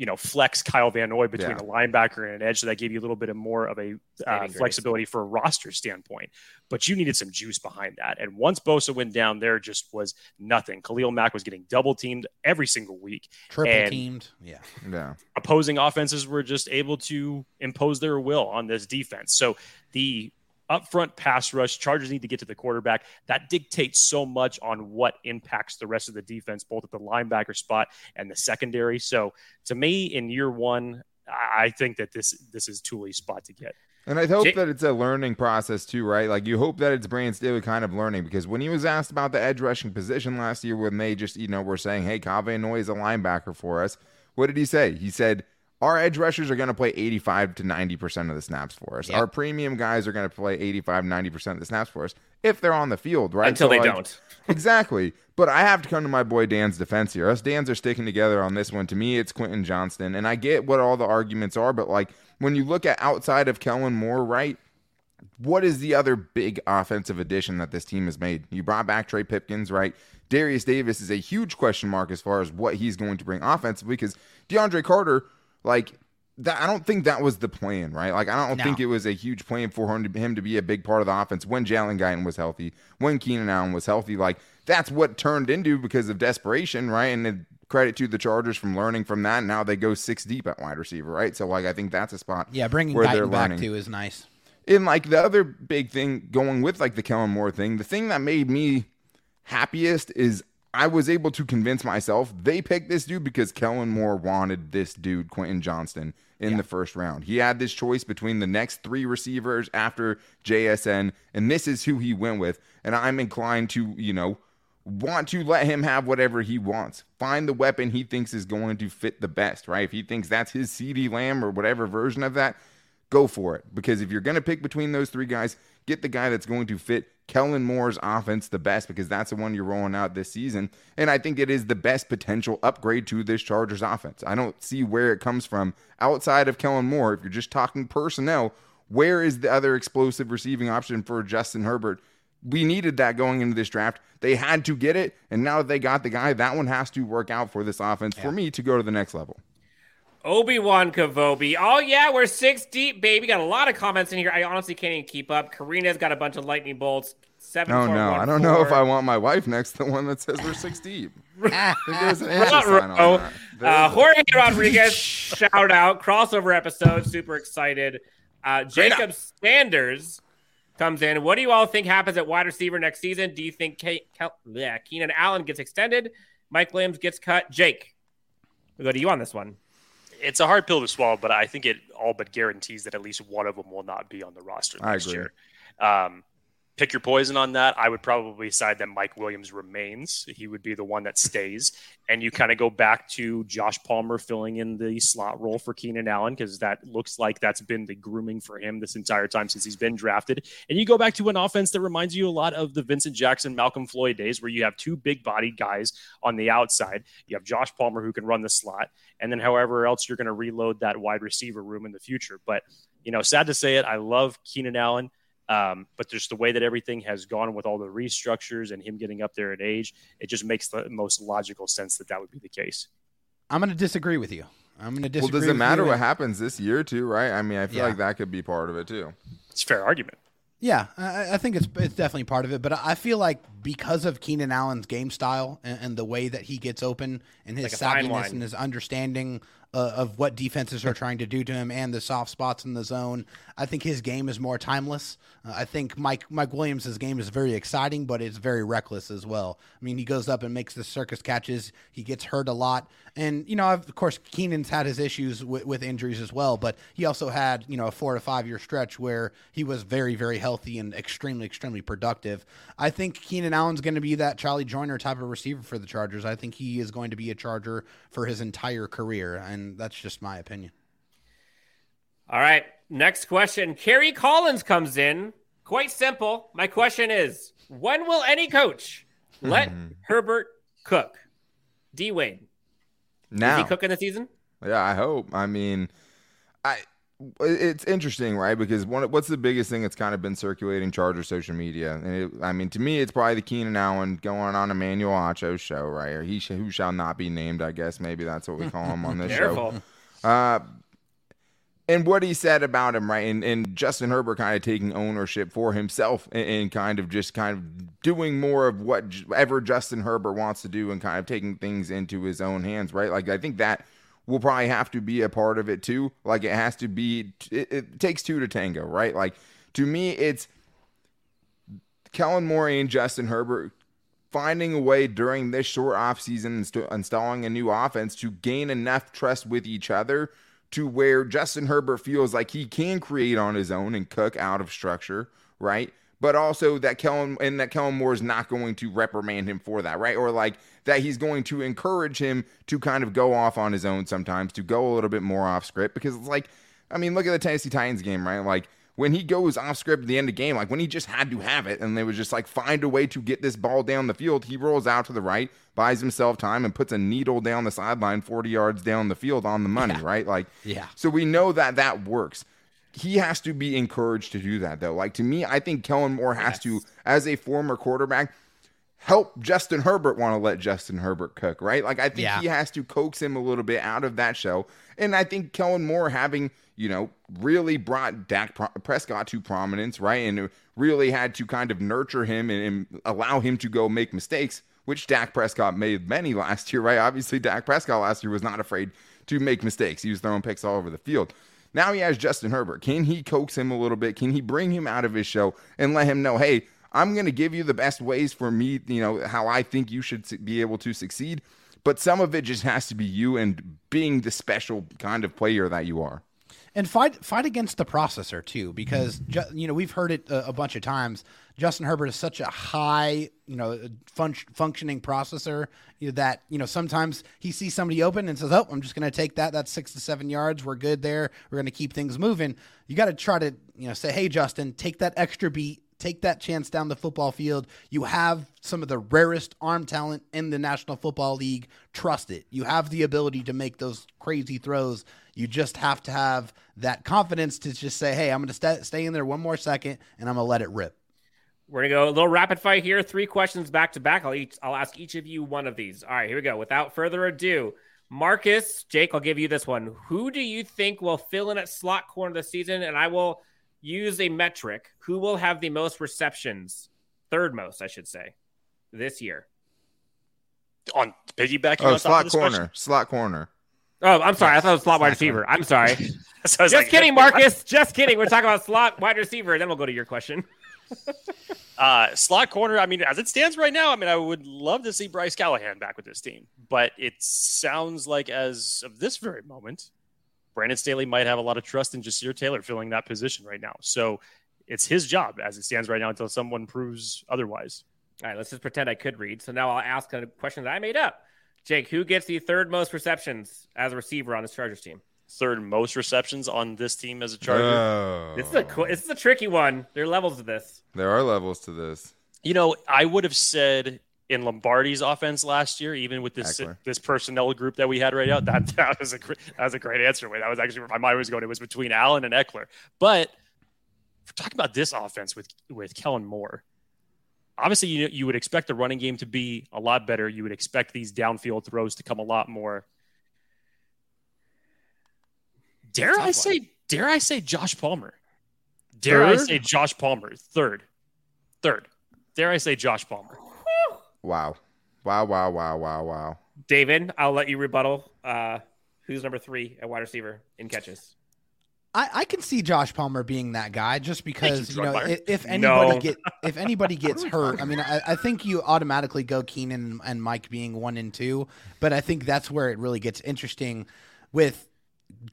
you know, flex Kyle Van Noy between yeah. a linebacker and an edge. So that gave you a little bit of more of a uh, flexibility for a roster standpoint. But you needed some juice behind that. And once Bosa went down, there just was nothing. Khalil Mack was getting double teamed every single week. Triple teamed. Yeah. Yeah. Opposing offenses were just able to impose their will on this defense. So the upfront pass rush. Chargers need to get to the quarterback. That dictates so much on what impacts the rest of the defense, both at the linebacker spot and the secondary. So to me, in year one, I think that this this is Tuli's spot to get. And I hope that it's a learning process too, right? Like you hope that it's Brandon Staley kind of learning because when he was asked about the edge rushing position last year, when they just you know were saying, "Hey, Kaveh Noy is a linebacker for us," what did he say? He said, "Our edge rushers are going to play 85 to 90 percent of the snaps for us. Yep. Our premium guys are going to play 85, 90 percent of the snaps for us if they're on the field, right? Until so, they like, don't. (laughs) exactly. But I have to come to my boy Dan's defense here. Us Dan's are sticking together on this one. To me, it's Quentin Johnston, and I get what all the arguments are, but like when you look at outside of Kellen Moore, right? What is the other big offensive addition that this team has made? You brought back Trey Pipkins, right? Derius Davis is a huge question mark as far as what he's going to bring offensively because DeAndre Carter, like that, I don't think that was the plan, right? Like I don't no. think it was a huge plan for him to, him to be a big part of the offense when Jalen Guyton was healthy, when Keenan Allen was healthy. Like that's what turned into because of desperation, right? And credit to the Chargers from learning from that. Now they go six deep at wide receiver, right? So like I think that's a spot. Yeah, bringing where Guyton back to is nice. And like the other big thing going with like the Kellen Moore thing, the thing that made me happiest is I was able to convince myself they picked this dude because Kellen Moore wanted this dude, Quentin Johnston, in yeah. the first round. He had this choice between the next three receivers after JSN, and this is who he went with. And I'm inclined to, you know, want to let him have whatever he wants. Find the weapon he thinks is going to fit the best, right? If he thinks that's his CeeDee Lamb or whatever version of that, go for it. Because if you're going to pick between those three guys, get the guy that's going to fit Kellen Moore's offense the best because that's the one you're rolling out this season. And I think it is the best potential upgrade to this Chargers offense. I don't see where it comes from outside of Kellen Moore. If you're just talking personnel, where is the other explosive receiving option for Justin Herbert? We needed that going into this draft. They had to get it. And now that they got the guy, that one has to work out for this offense yeah. for me to go to the next level. Obi Wan Kavobi. Oh yeah, we're six deep, baby. Got a lot of comments in here. I honestly can't even keep up. Karina's got a bunch of lightning bolts. Seven. Oh no, I don't know if I want my wife next to the one that says we're six deep. I think there's an on that. Uh, Jorge Rodriguez, (laughs) shout out crossover episode. Super excited. Uh, Jacob Sanders comes in. What do you all think happens at wide receiver next season? Do you think Ke- Ke- yeah, Keenan Allen gets extended? Mike Williams gets cut. Jake, we'll go to you on this one it's a hard pill to swallow, but I think it all but guarantees that at least one of them will not be on the roster next year. Um, pick your poison on that. I would probably side that Mike Williams remains. He would be the one that stays. And you kind of go back to Josh Palmer filling in the slot role for Keenan Allen because that looks like that's been the grooming for him this entire time since he's been drafted. And you go back to an offense that reminds you a lot of the Vincent Jackson, Malcom Floyd days where you have two big bodied guys on the outside. You have Josh Palmer who can run the slot. And then however else you're going to reload that wide receiver room in the future. But, you know, sad to say it, I love Keenan Allen. Um, but just the way that everything has gone with all the restructures and him getting up there in age, it just makes the most logical sense that that would be the case. I'm going to disagree with you. I'm going to disagree. Well, does it matter what happens this year too? Right? I mean, I feel yeah. like that could be part of it too. It's a fair argument. Yeah, I, I, think it's it's definitely part of it, but I feel like because of Keenan Allen's game style and, and the way that he gets open and his like savviness and his understanding uh, of what defenses are trying to do to him and the soft spots in the zone. I think his game is more timeless. Uh, I think Mike Mike Williams' game is very exciting, but it's very reckless as well. I mean, he goes up and makes the circus catches. He gets hurt a lot, and you know, of course, Keenan's had his issues with, with injuries as well. But he also had you know a four to five year stretch where he was very very healthy and extremely extremely productive. I think Keenan Allen's going to be that Charlie Joiner type of receiver for the Chargers. I think he is going to be a Charger for his entire career, and that's just my opinion. All right. Next question. Kerry Collins comes in. Quite simple. My question is when will any coach (laughs) let. Herbert cook? D Wade. Now. Is he cooking the season? Yeah, I hope. I mean, I it's interesting, right? Because one, what's the biggest thing that's kind of been circulating Charger social media? And it, I mean, to me, it's probably the Keenan Allen going on Emmanuel Acho show, right? Or he sh- who shall not be named. I guess maybe that's what we call him on this (laughs) show. Uh, and what he said about him, right? And, and Justin Herbert kind of taking ownership for himself and, and, kind of just kind of doing more of whatever Justin Herbert wants to do and kind of taking things into his own hands, right? Like, I think that will probably have to be a part of it too. Like, it has to be, it, it takes two to tango, right? Like, to me, it's Kellen Moore and Justin Herbert finding a way during this short offseason, installing a new offense to gain enough trust with each other to where Justin Herbert feels like he can create on his own and cook out of structure, right? But also that Kellen and that Kellen Moore is not going to reprimand him for that, right? Or like that he's going to encourage him to kind of go off on his own sometimes, to go a little bit more off script because it's like, I mean, look at the Tennessee Titans game, right? Like when he goes off script at the end of the game, like when he just had to have it and they was just like find a way to get this ball down the field, he rolls out to the right, buys himself time and puts a needle down the sideline 40 yards down the field on the money, Yeah. right? Like Yeah. So we know that that works. He has to be encouraged to do that though. Like to me, I think Kellen Moore has to as a former quarterback help Justin Herbert want to let Justin Herbert cook, right? Like I think Yeah. he has to coax him a little bit out of that show. And I think Kellen Moore having, you know, really brought Dak Prescott to prominence, right? And really had to kind of nurture him and, and allow him to go make mistakes, which Dak Prescott made many last year, right? Obviously, Dak Prescott last year was not afraid to make mistakes. He was throwing picks all over the field. Now he has Justin Herbert. Can he coax him a little bit? Can he bring him out of his show and let him know, hey, I'm going to give you the best ways for me, you know, how I think you should be able to succeed. But some of it just has to be you and being the special kind of player that you are. and fight fight against the processor too because you know we've heard it a, a bunch of times justin herbert is such a high you know fun- functioning processor that you know sometimes he sees somebody open and says oh i'm just going to take that that's six to seven yards we're good there we're going to keep things moving you got to try to you know say hey justin take that extra beat take that chance down the football field. You have some of the rarest arm talent in the National Football League. Trust it. You have the ability to make those crazy throws. You just have to have that confidence to just say, hey, I'm going to st- stay in there one more second and I'm going to let it rip. We're gonna go a little rapid fire here. Three questions back to back. I'll each I'll ask each of you one of these. All right, here we go. Without further ado, Marcus, Jake, I'll give you this one. Who do you think will fill in at slot corner this season? And I will use a metric. Who will have the most receptions? Third most, I should say, this year. On piggybacking Oh, on slot corner. question- Slot corner. Oh, I'm sorry. I thought it was slot wide Slot receiver. I'm sorry. (laughs) So Just like, kidding, (laughs) Marcus. Just kidding. We're talking about slot wide receiver. Then we'll go to your question. Uh, slot corner. I mean, as it stands right now, I mean, I would love to see Bryce Callahan back with this team, but it sounds like as of this very moment, Brandon Staley might have a lot of trust in Ja'Sir Taylor filling that position right now. So it's his job as it stands right now until someone proves otherwise. All right, let's just pretend I could read. So now I'll ask a question that I made up. Jake, who gets the third most receptions as a receiver on this Chargers team? Third most receptions on this team as a Charger. Oh. This is a this is a tricky one. There are levels to this. There are levels to this. You know, I would have said in Lombardi's offense last year, even with this Ekeler. this personnel group that we had right now, that that was a great, that was a great answer. That was actually where my mind was going. It was between Allen and Ekeler. But we're talking about this offense with with Kellen Moore, obviously you you would expect the running game to be a lot better. You would expect these downfield throws to come a lot more. Dare Tough I one. say? Dare I say Josh Palmer? Dare I say Josh Palmer? Third, third. Dare I say Josh Palmer? Wow. Wow, wow, wow, wow, wow. David, I'll let you rebuttal. Uh, who's number three at wide receiver in catches? I, I can see Josh Palmer being that guy just because you, you, know if, if anybody No. get if anybody (laughs) gets hurt, I mean I, I think you automatically go Keenan and Mike being one and two, but I think that's where it really gets interesting with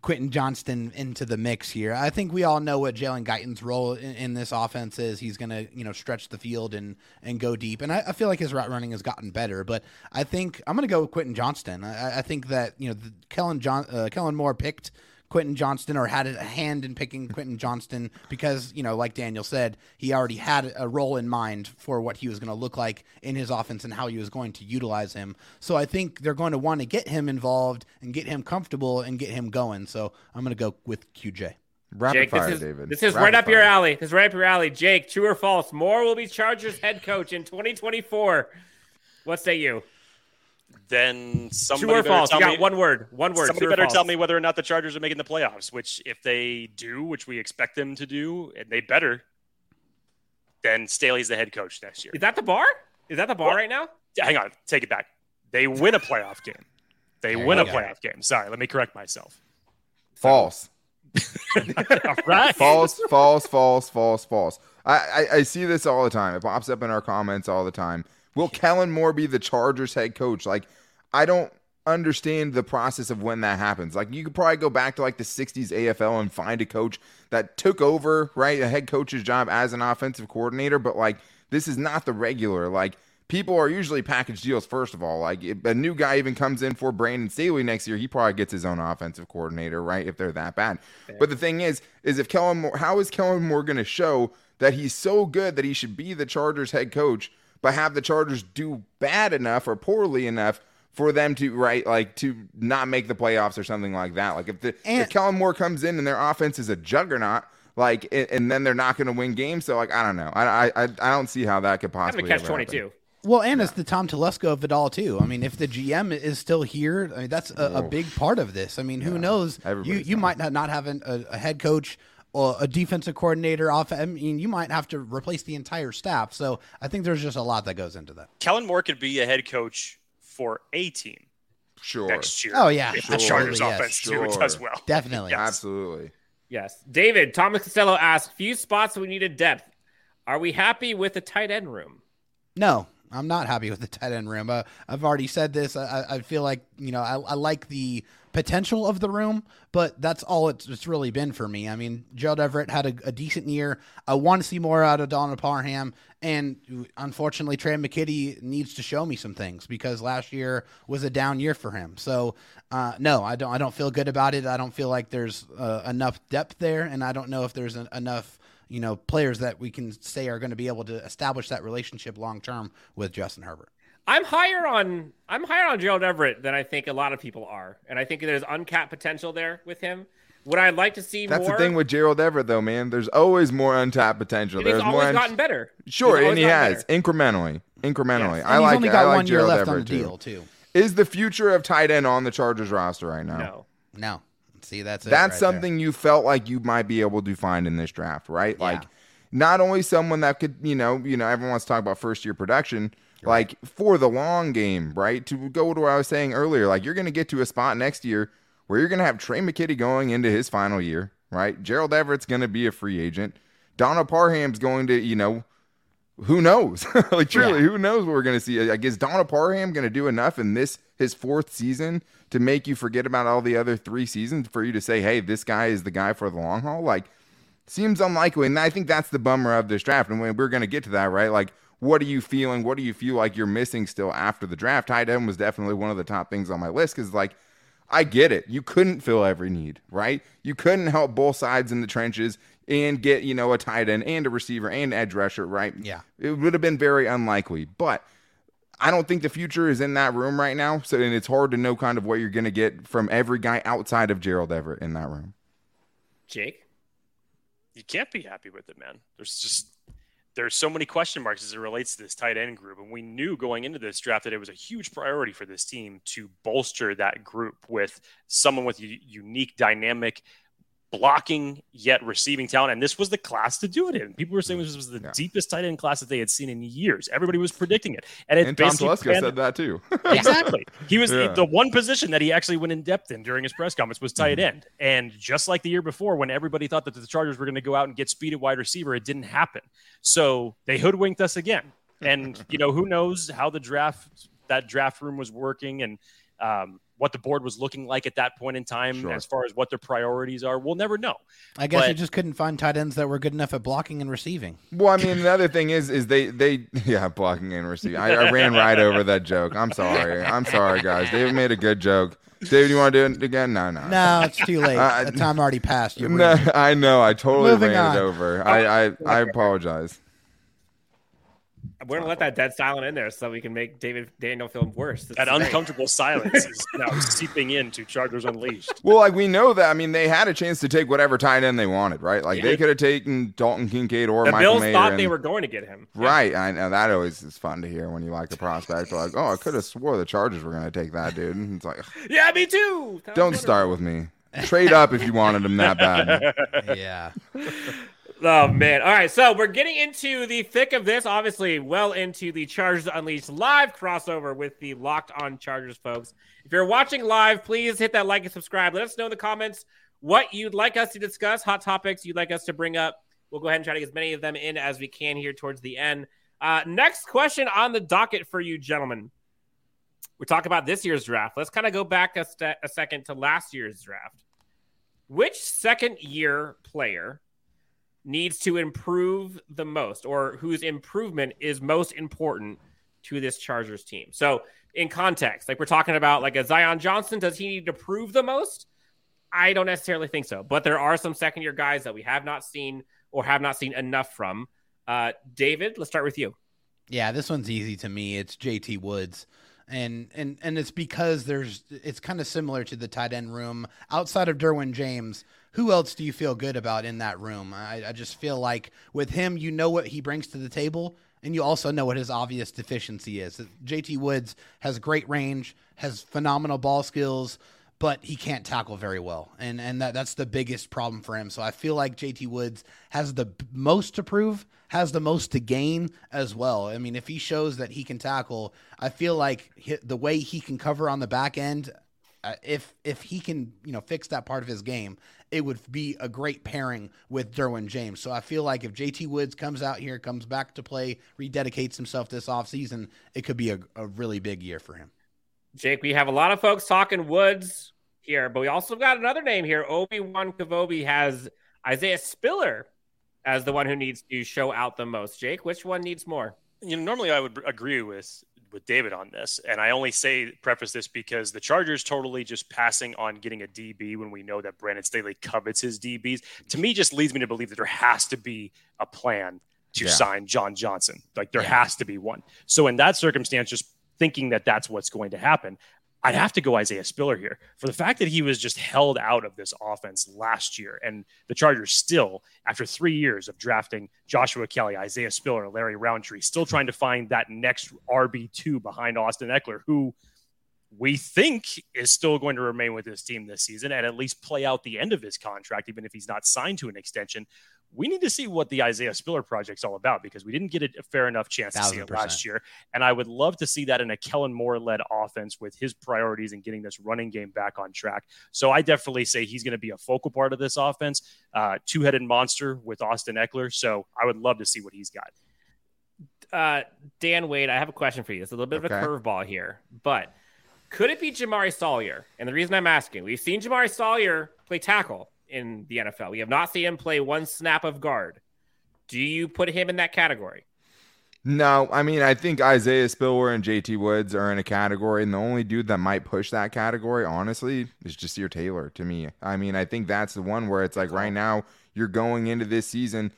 Quentin Johnston into the mix here. I think we all know what Jalen Guyton's role in, in this offense is. He's going to you know stretch the field and and go deep, and I, I feel like his route running has gotten better. But I think I'm going to go with Quentin Johnston. I, I think that you know the, Kellen John uh, Kellen Moore picked. Quentin Johnston or had a hand in picking Quentin Johnston because, you know, like Daniel said, he already had a role in mind for what he was going to look like in his offense and how he was going to utilize him. So I think they're going to want to get him involved and get him comfortable and get him going. So I'm going to go with QJ. Rapid Jake, fire, this is, David. This is Rapid right up your alley. This is right up your alley. Jake, true or false? Moore will be Chargers head coach in 2024. What say you? Then somebody True or better false? You tell got me, one word. One word. Somebody true better false? tell me whether or not the Chargers are making the playoffs. Which, if they do, which we expect them to do, and they better, then Staley's the head coach next year. Is that the bar? Is that the bar What? right now? Hang on, take it back. They win a playoff game. They win a you go. playoff game. Sorry, let me correct myself. False. (laughs) All right. false, false, false, false, false. I, I, I see this all the time. It pops up in our comments all the time. Will Kellen Moore be the Chargers head coach? Like, I don't understand the process of when that happens. Like you could probably go back to like the 60s AFL and find a coach that took over, right, a head coach's job as an offensive coordinator, but like this is not the regular. Like people are usually package deals first of all. Like if a new guy even comes in for Brandon Staley next year, he probably gets his own offensive coordinator, right? If they're that bad. But the thing is, is if Kellen Moore, how is Kellen Moore going to show that he's so good that he should be the Chargers head coach, but have the Chargers do bad enough or poorly enough? For them to right, like to not make the playoffs or something like that. Like if the And- if Kellen Moore comes in and their offense is a juggernaut, like and, and then they're not going to win games. So like I don't know, I I I I don't see how that could possibly catch ever twenty happen. two. Well, and it's the Tom Telesco of it all too. I mean, if the GM is still here, I mean that's a, a big part of this. I mean, who knows? You Everybody's you gone. might not not have an, a, a head coach or a defensive coordinator off. I mean, you might have to replace the entire staff. So I think there's just a lot that goes into that. Kellen Moore could be a head coach for a team Sure, next year. Oh, yeah, if the Chargers yes. offense do Sure. does well. (laughs) Definitely. Yes. absolutely. Yes. David, Thomas Costello asks, few spots we needed depth. Are we happy with the tight end room? No, I'm not happy with the tight end room. Uh, I've already said this. I, I- I feel like you know I, I like the potential of the room, but that's all it's, it's really been for me. I mean, Gerald Everett had a, a decent year. I want to see more out of Donald Parham, and unfortunately, Tre' McKitty needs to show me some things because last year was a down year for him. So, uh, no, I don't. I don't feel good about it. I don't feel like there's uh, enough depth there, and I don't know if there's en- enough you know players that we can say are going to be able to establish that relationship long term with Justin Herbert. I'm higher on I'm higher on Gerald Everett than I think a lot of people are, and I think there's uncapped potential there with him. Would I like to see more? That's more? the thing with Gerald Everett, though, man. There's always more untapped potential. And he's There's more. always un- gotten better. Sure, and he has gotten incrementally, incrementally. Yes. I like. he's only I got like one year Gerald left on the Everett, too. too. Is the future of tight end on the Chargers roster right now? better. No. No, see that's it That's right there. something you felt like you might be able to find in this draft, right? Like not only someone that could, you know, you know, everyone wants to talk about first year production, like for the long game, right? To go to what I was saying earlier, like you're going to get to a spot next year where you're going to have Tre' McKitty going into his final year, right? Gerald Everett's going to be a free agent. Donald Parham's going to, you know, who knows? (laughs) like truly, who knows what we're going to see? Like is Donald Parham going to do enough in this his fourth season to make you forget about all the other three seasons for you to say, hey, this guy is the guy for the long haul? Like seems unlikely, and I think that's the bummer of this draft. And we're going to get to that, right? Like, what are you feeling? What do you feel like you're missing still after the draft? Tight end was definitely one of the top things on my list because, like, I get it. You couldn't fill every need, right? You couldn't help both sides in the trenches and get, you know, a tight end and a receiver and edge rusher, right? Yeah. It would have been very unlikely. But I don't think the future is in that room right now. So and it's hard to know kind of what you're going to get from every guy outside of Gerald Everett in that room. Jake. you can't be happy with it, man. There's just there's so many question marks as it relates to this tight end group, and we knew going into this draft that it was a huge priority for this team to bolster that group with someone with u- unique, dynamic blocking yet receiving talent. And this was the class to do it in. People were saying this was the Yeah. deepest tight end class that they had seen in years. Everybody was predicting it, and it And Tom Telesco said that too. (laughs) exactly. He was Yeah. the one position that he actually went in depth in during his press conference was tight end. And just like the year before, when everybody thought that the Chargers were going to go out and get speed at wide receiver, it didn't happen. So they hoodwinked us again. And (laughs) you know, who knows how the draft that draft room was working and um, what the board was looking like at that point in time Sure. as far as what their priorities are. We'll never know. I guess you But- just couldn't find tight ends that were good enough at blocking and receiving. Well, I mean, the other thing is, is they, they, (laughs) yeah, blocking and receiving. I, I ran right over that joke. I'm sorry. I'm sorry, guys. David made a good joke. David, you want to do it again? No, no. No, it's too late. Uh, the time already passed. You're (laughs) No, I know. I totally Moving ran on. it over. I, I, I apologize. We're gonna let that dead silent in there so we can make David Daniel feel worse. This That is great. uncomfortable (laughs) silence is now seeping into Chargers Unleashed. Well, like we know that. I mean, they had a chance to take whatever tight end they wanted, right? Like they could have taken Dalton Kincaid or The Michael Bills Mayer. thought and- they were going to get him. Right, I know that always is fun to hear when you like a prospect. Like, oh, I could have swore the Chargers were going to take that dude. And it's like, Yeah, me too. That don't start with me. Trade up if you wanted him that bad. (laughs) yeah. (laughs) Oh man! All right, so we're getting into the thick of this. Obviously, well into the Chargers Unleashed live crossover with the Locked On Chargers folks. If you're watching live, please hit that like and subscribe. Let us know in the comments what you'd like us to discuss, hot topics you'd like us to bring up. We'll go ahead and try to get as many of them in as we can here towards the end. Uh, next question on the docket for you, gentlemen. we talk about this year's draft. Let's kind of go back a, st- a second to last year's draft. Which second year player needs to improve the most, or whose improvement is most important to this Chargers team? So, in context, like we're talking about, like a Zion Johnson, does he need to prove the most? I don't necessarily think so, but there are some second year guys that we have not seen or have not seen enough from. Uh, David, let's start with you. Yeah, this one's easy to me. It's JT Woods. And and and it's because there's it's kind of similar to the tight end room outside of Derwin James. Who else do you feel good about in that room? I, I just feel like with him, you know what he brings to the table, and you also know what his obvious deficiency is. JT Woods has great range, has phenomenal ball skills, but he can't tackle very well, and and that that's the biggest problem for him. So I feel like JT Woods has the most to prove, has the most to gain as well. I mean, if he shows that he can tackle, I feel like he, the way he can cover on the back end, uh, if if he can you know fix that part of his game, it would be a great pairing with Derwin James. So I feel like if JT Woods comes out here, comes back to play, rededicates himself this offseason, it could be a, a really big year for him. Jake, we have a lot of folks talking Woods here, but we also got another name here. Obi Wan Kavobi has Isaiah Spiller as the one who needs to show out the most. Jake, which one needs more? You know, normally I would agree with with David on this, and I only say preface this because the Chargers totally just passing on getting a DB when we know that Brandon Staley covets his DBs to me just leads me to believe that there has to be a plan to yeah. sign John Johnson. Like there yeah. has to be one. So in that circumstance, just thinking that that's what's going to happen. I'd have to go Isaiah Spiller here for the fact that he was just held out of this offense last year. And the Chargers still, after three years of drafting Joshua Kelley, Isaiah Spiller, Larry Rountree, still trying to find that next RB2 behind Austin Ekeler, who we think is still going to remain with this team this season and at least play out the end of his contract, even if he's not signed to an extension we need to see what the Isaiah Spiller project's all about because we didn't get a fair enough chance to see it last year. And I would love to see that in a Kellen Moore led offense with his priorities and getting this running game back on track. So I definitely say he's going to be a focal part of this offense, uh, two headed monster with Austin Ekeler. So I would love to see what he's got. Uh, Dan Wade, I have a question for you. It's a little bit okay. of a curveball here, but could it be Jamaree Salyer? And the reason I'm asking, we've seen Jamaree Salyer play tackle in the NFL. We have not seen him play one snap of guard. Do you put him in that category? No, I mean I think Isaiah Spiller and JT Woods are in a category, and the only dude that might push that category, honestly, is Ja'Sir Taylor to me. I mean, I think that's the one where it's like right now you're going into this season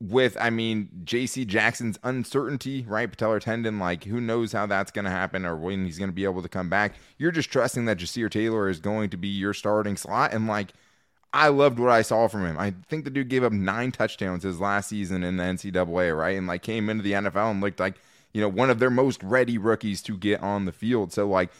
with, I mean, JC Jackson's uncertainty, right? Patellar tendon, like who knows how that's going to happen or when he's going to be able to come back. You're just trusting that Ja'Sir Taylor is going to be your starting slot, and like I loved what I saw from him. I think the dude gave up nine touchdowns his last season in the NCAA, right? And like came into the NFL and looked like, you know, one of their most ready rookies to get on the field. So like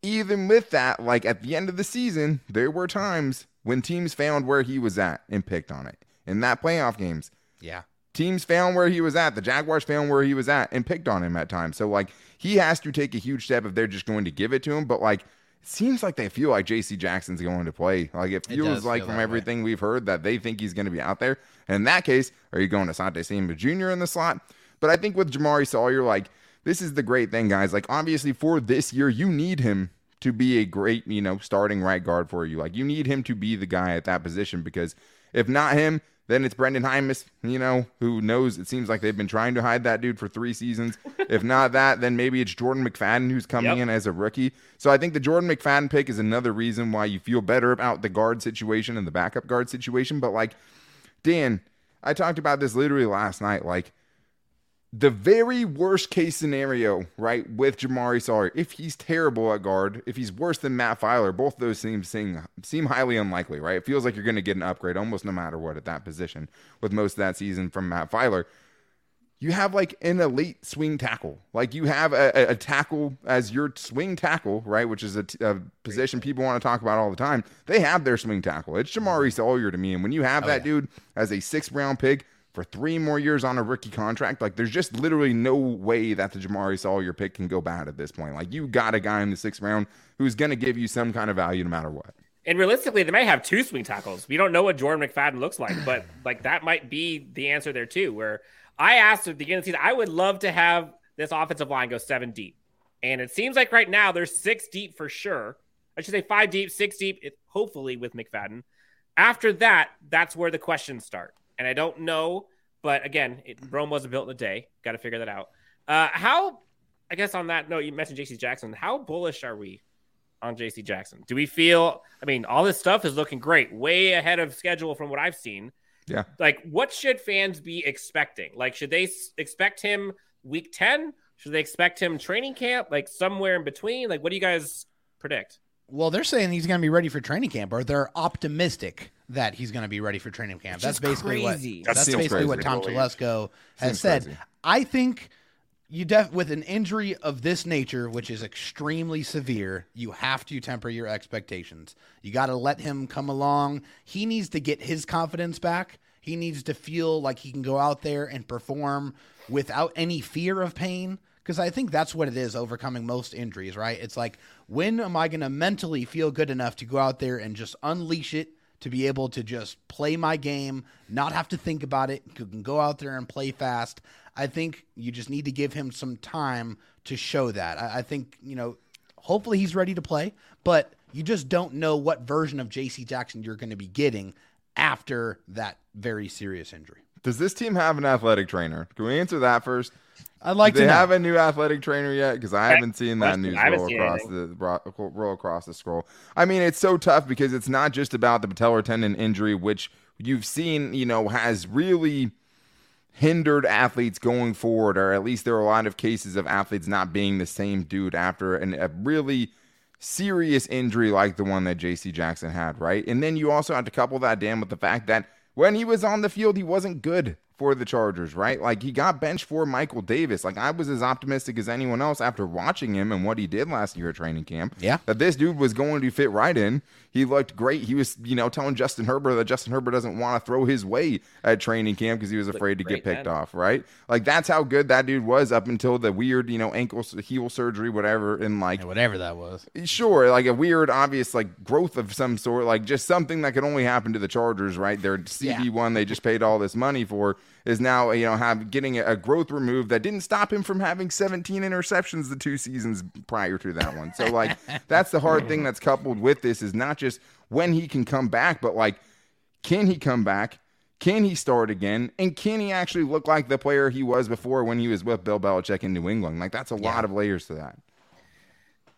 even with that, like at the end of the season, there were times when teams found where he was at and picked on it. In that playoff games. Yeah. Teams found where he was at. The Jaguars found where he was at and picked on him at times. So like he has to take a huge step if they're just going to give it to him. But like seems like they feel like J.C. Jackson's going to play. Like it feels it like feel from everything way. we've heard that they think he's going to be out there. And in that case, are you going to Sante Samuel Jr. in the slot? But I think with Jamaree Salyer, like this is the great thing, guys. Like obviously for this year, you need him to be a great, you know, starting right guard for you. Like you need him to be the guy at that position because if not him, then it's Brenden Jaimes, you know, who knows. It seems like they've been trying to hide that dude for three seasons. if not that, then maybe it's Jordan McFadden who's coming yep. in as a rookie. So I think the Jordan McFadden pick is another reason why you feel better about the guard situation and the backup guard situation. But like, Dan, I talked about this literally last night. Like, the very worst case scenario, right, with Jamaree Salyer, if he's terrible at guard, if he's worse than Matt Feiler, both those seem seem, seem highly unlikely, right? It feels like you're going to get an upgrade almost no matter what at that position with most of that season from Matt Feiler. You have like an elite swing tackle. Like you have a, a tackle as your swing tackle, right? Which is a, t- a position people want to talk about all the time. They have their swing tackle. It's Jamaree Salyer to me. And when you have oh, that yeah. dude as a sixth round pick, for three more years on a rookie contract. Like, there's just literally no way that the Jamaree Salyer pick can go bad at this point. Like, you got a guy in the sixth round who's going to give you some kind of value no matter what. And realistically, they may have two swing tackles. We don't know what Jordan McFadden looks like, but (clears throat) like that might be the answer there too. Where I asked at the beginning of the season, I would love to have this offensive line go seven deep. And it seems like right now they're six deep for sure. I should say five deep, six deep, hopefully with McFadden. After that, that's where the questions start. And I don't know, but again, it, Rome wasn't built in a day. Got to figure that out. Uh, how, I guess on that note, you mentioned JC Jackson. How bullish are we on JC Jackson? Do we feel, I mean, all this stuff is looking great, way ahead of schedule from what I've seen. Yeah. Like, what should fans be expecting? Like, should they s- expect him week 10? Should they expect him training camp? Like, somewhere in between? Like, what do you guys predict? Well, they're saying he's going to be ready for training camp, or they're optimistic that he's going to be ready for training camp. That's basically crazy. what That that's seems basically what crazy. Tom Telesco has Seems said. crazy. I think you def with an injury of this nature, which is extremely severe, you have to temper your expectations. You got to let him come along. He needs to get his confidence back. He needs to feel like he can go out there and perform without any fear of pain. Because I think that's what it is overcoming most injuries, right? It's like, when am I going to mentally feel good enough to go out there and just unleash it to be able to just play my game, not have to think about it, can go out there and play fast. I think you just need to give him some time to show that. I, I think, you know, hopefully he's ready to play, but you just don't know what version of JC Jackson you're going to be getting after that very serious injury. Does this team have an athletic trainer? Can we answer that first? I'd like Do they to know. have a new athletic trainer yet? Because I haven't seen that news I roll across anything. the roll across the scroll. I mean, it's so tough because it's not just about the patellar tendon injury, which you've seen, you know, has really hindered athletes going forward, or at least there are a lot of cases of athletes not being the same dude after an, a really serious injury like the one that JC Jackson had, right? And then you also have to couple that, Dan, with the fact that when he was on the field, he wasn't good for the Chargers, right? Like he got benched for Michael Davis. Like I was as optimistic as anyone else after watching him and what he did last year at training camp. Yeah. That this dude was going to fit right in. He looked great. He was, you know, telling Justin Herbert that Justin Herbert doesn't want to throw his way at training camp because he was afraid to get picked then. off, right? Like that's how good that dude was up until the weird, you know, ankle heel surgery, whatever, and like whatever that was. sure, like a weird, obvious, like growth of some sort, like just something that could only happen to the Chargers, right? Their CB one they just paid all this money for is now, you know, have getting a growth removed that didn't stop him from having 17 interceptions the two seasons prior to that one. So like (laughs) that's the hard thing that's coupled with this is not just when he can come back, but like can he come back? Can he start again? And can he actually look like the player he was before when he was with Bill Belichick in New England? Like that's a lot of layers to that.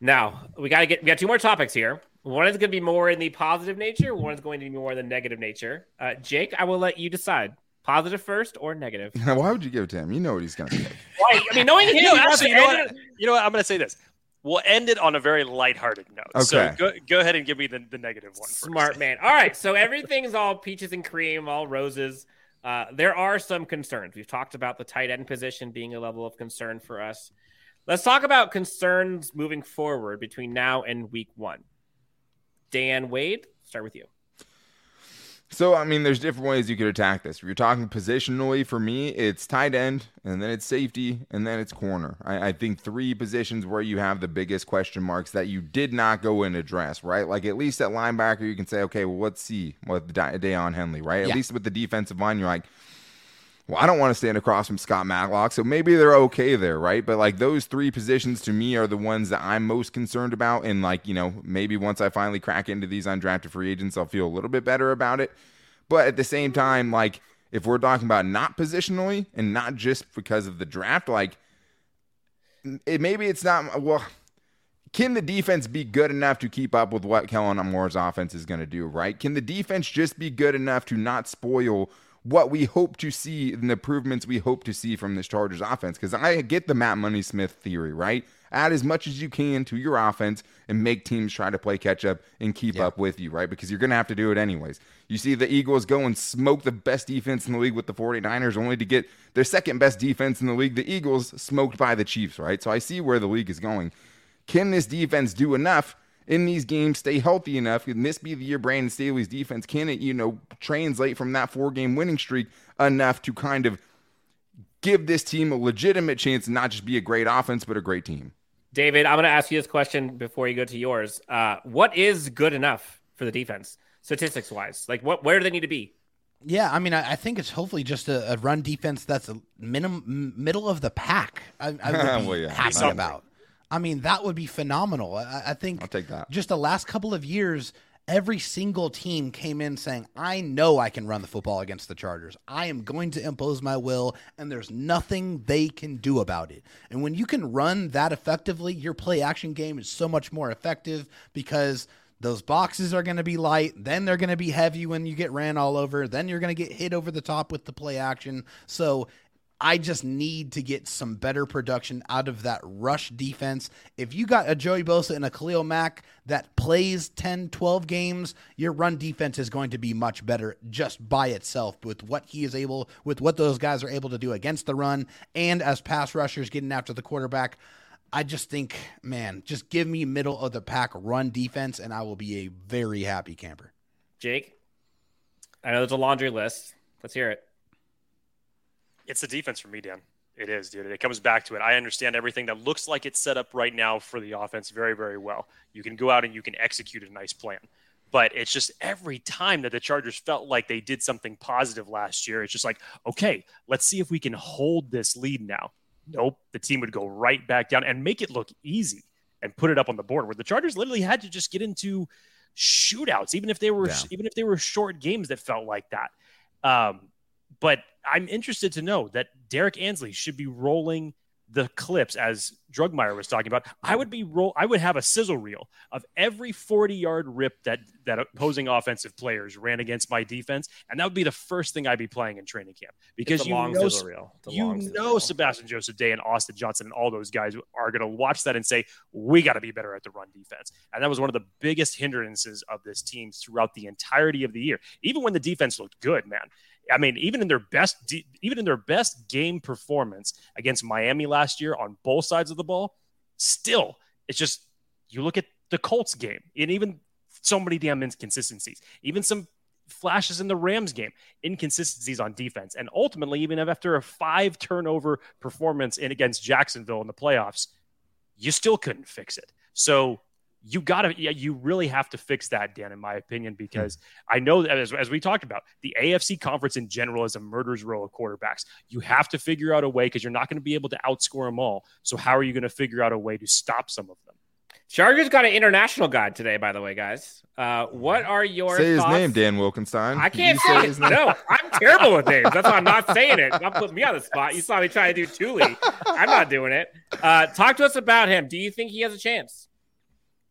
Now we got to get we got two more topics here. One is going to be more in the positive nature. One is going to be more in the negative nature. Uh, Jake, I will let you decide. Positive first or negative? (laughs) Why would you give it to him? You know what he's gonna pick. (laughs) Right. I mean, knowing (laughs) him, You know, actually, you know, what, it- you know what? I'm going to say this. We'll end it on a very lighthearted note. So Okay. go, go ahead and give me the, the negative one. first. Smart man. All right. So everything's all peaches and cream, all roses. Uh, there are some concerns. We've talked about the tight end position being a level of concern for us. Let's talk about concerns moving forward between now and week one. Dan Wade, start with you. So I mean, there's different ways you could attack this. If you're talking positionally, for me, it's tight end, and then it's safety, and then it's corner. I, I think three positions where you have the biggest question marks that you did not go and address, right? Like at least at linebacker, you can say, okay, well, let's see what Daiyan Henley, right? At Yeah. least with the defensive line, you're like, well, I don't want to stand across from Scott Matlock, so maybe they're okay there, right? But like those three positions to me are the ones that I'm most concerned about. And like, you know, maybe once I finally crack into these undrafted free agents, I'll feel a little bit better about it. But at the same time, like if we're talking about not positionally and not just because of the draft, like it, maybe it's not well. Can the defense be good enough to keep up with what Kellen Moore's offense is going to do, right? Can the defense just be good enough to not spoil what we hope to see and the improvements we hope to see from this Chargers offense? Because I get the Matt Money Smith theory, right? Add as much as you can to your offense and make teams try to play catch up and keep up with you, right? Because you're going to have to do it anyways. You see the Eagles go and smoke the best defense in the league with the 49ers, only to get their second best defense in the league, the Eagles, smoked by the Chiefs, right? So I see where the league is going. Can this defense do enough in these games, stay healthy enough? Can this be the year Brandon Staley's defense? Can it, you know, translate from that four game winning streak enough to kind of give this team a legitimate chance to not just be a great offense, but a great team? David, I'm going to ask you this question before you go to yours. Uh, what is good enough for the defense, statistics wise? Like, what where do they need to be? Yeah, I mean, I, I think it's hopefully just a, a run defense that's a minimum middle of the pack. I, I would (laughs) be Well, yeah. happy Something. about. I mean, that would be phenomenal. I, I think I'll take that. just the last couple of years, every single team came in saying, I know I can run the football against the Chargers. I am going to impose my will, and there's nothing they can do about it. And when you can run that effectively, your play action game is so much more effective because those boxes are going to be light. Then they're going to be heavy when you get ran all over. Then you're going to get hit over the top with the play action. So I just need to get some better production out of that rush defense. If you got a Joey Bosa and a Khalil Mack that plays 10, 12 games, your run defense is going to be much better just by itself with what he is able, with what those guys are able to do against the run and as pass rushers getting after the quarterback. I just think, man, just give me middle of the pack run defense and I will be a very happy camper. Jake, I know there's a laundry list. Let's hear it. It's the defense for me, Dan. It is, dude. It comes back to it. I understand everything that looks like it's set up right now for the offense very, very well. You can go out and you can execute a nice plan. But it's just every time that the Chargers felt like they did something positive last year, it's just like, okay, let's see if we can hold this lead now. Nope. The team would go right back down and make it look easy and put it up on the board where the Chargers literally had to just get into shootouts, even if they were yeah. even if they were short games that felt like that. Um, but I'm interested to know that Derek Ansley should be rolling the clips as Drugmeyer was talking about. I would be roll. I would have a sizzle reel of every 40 yard rip that that opposing offensive players ran against my defense, and that would be the first thing I'd be playing in training camp because you know you know Sebastian Joseph Day and Austin Johnson and all those guys are going to watch that and say we got to be better at the run defense, and that was one of the biggest hindrances of this team throughout the entirety of the year. Even when the defense looked good, man, I mean, even in their best, even in their best game performance against Miami last year on both sides of the ball, still, it's just you look at the Colts game and even so many damn inconsistencies, even some flashes in the Rams game, inconsistencies on defense, and ultimately, even after a five turnover performance in against Jacksonville in the playoffs, you still couldn't fix it. So you got to, yeah, you really have to fix that, Dan, in my opinion, hmm. because I know as, as we talked about, the AFC conference in general is a murder's row of quarterbacks. You have to figure out a way because you're not going to be able to outscore them all. So, how are you going to figure out a way to stop some of them? Chargers got an international guide today, by the way, guys. Uh, what are your say thoughts? his name, Dan Wolkenstein? I can't say, say his name. No, I'm terrible with names. That's why I'm not (laughs) saying it. Don't put me on the spot. You saw me try to do Tuli. I'm not doing it. Uh, talk to us about him. Do you think he has a chance?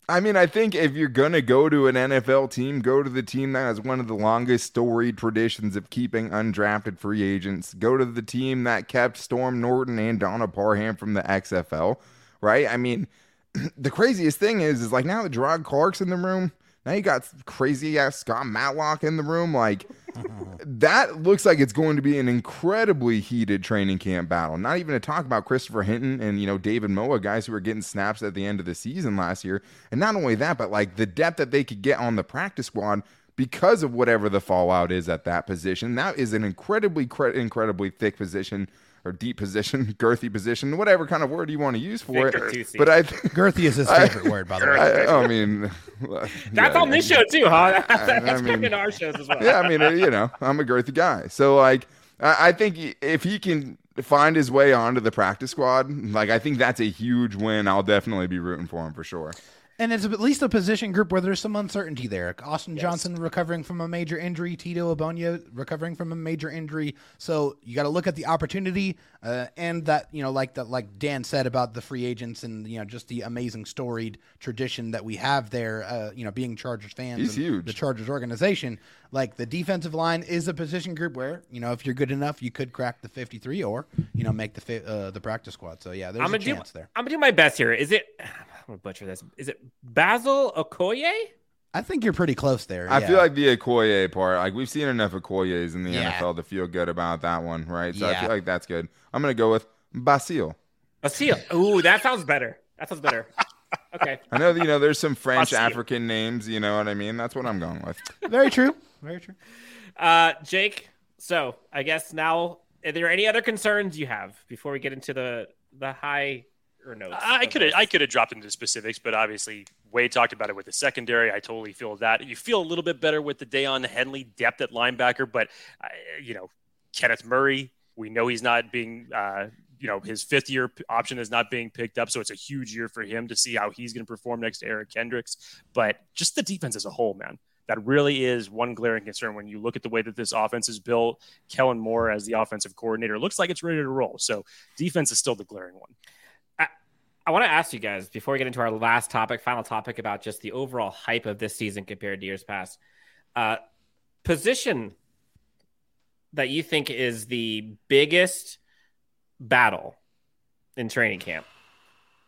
I mean, I think if you're going to go to an NFL team, go to the team that has one of the longest storied traditions of keeping undrafted free agents. Go to the team that kept Storm Norton and Donna Parham from the XFL, right? I mean, (clears throat) the craziest thing is, is like now that Jerrod Clark's in the room, now you got crazy ass Scott Matlock in the room. Like, (laughs) that looks like it's going to be an incredibly heated training camp battle. Not even to talk about Christopher Hinton and you know David Moa, guys who were getting snaps at the end of the season last year. And not only that, but like the depth that they could get on the practice squad because of whatever the fallout is at that position. That is an incredibly, incredibly thick position or deep position, (laughs) girthy position, whatever kind of word you want to use for it. But I (laughs) girthy is his favorite I, word, by the way. (laughs) I, I mean, that's yeah, on this show too, huh? That's, that's I mean, our shows as well. Yeah, I mean, uh, you know, I'm a girthy guy, so like, I think if he can find his way onto the practice squad, like, I think that's a huge win. I'll definitely be rooting for him for sure. And it's at least a position group where there's some uncertainty there. Austin yes. Johnson recovering from a major injury, Tito Ogbonnia recovering from a major injury. So you got to look at the opportunity uh, and that you know, like that, like Dan said about the free agents and you know just the amazing storied tradition that we have there. Uh, you know, being Chargers fans, He's huge. The Chargers organization, like the defensive line, is a position group where you know if you're good enough, you could crack the 53 or you know make the uh, the practice squad. So yeah, there's I'm a chance do, there. I'm gonna do my best here. Is it? (sighs) I'm gonna butcher this. Is it Basil Okoye? I think you're pretty close there. I yeah. feel like the Okoye part, like we've seen enough Okoyes in the yeah. NFL to feel good about that one, right? So yeah. I feel like that's good. I'm gonna go with Basil. Basil. Ooh, that sounds better. That sounds better. (laughs) Okay. I know you know there's some French African names, you know what I mean? That's what I'm going with. Very true. Very true. Uh Jake, so I guess now are there any other concerns you have before we get into the the high or notes? I could I could have dropped into specifics, but obviously Wade talked about it with the secondary. I totally feel that. You feel a little bit better with the Daiyan Henley depth at linebacker, but uh, you know Kenneth Murray. We know he's not being uh, you know, his fifth year option is not being picked up. So it's a huge year for him to see how he's going to perform next to Eric Kendricks. But just the defense as a whole, man, that really is one glaring concern when you look at the way that this offense is built. Kellen Moore as the offensive coordinator looks like it's ready to roll. So defense is still the glaring one. I, I want to ask you guys before we get into our last topic, final topic about just the overall hype of this season compared to years past. Uh, position that you think is the biggest battle in training camp?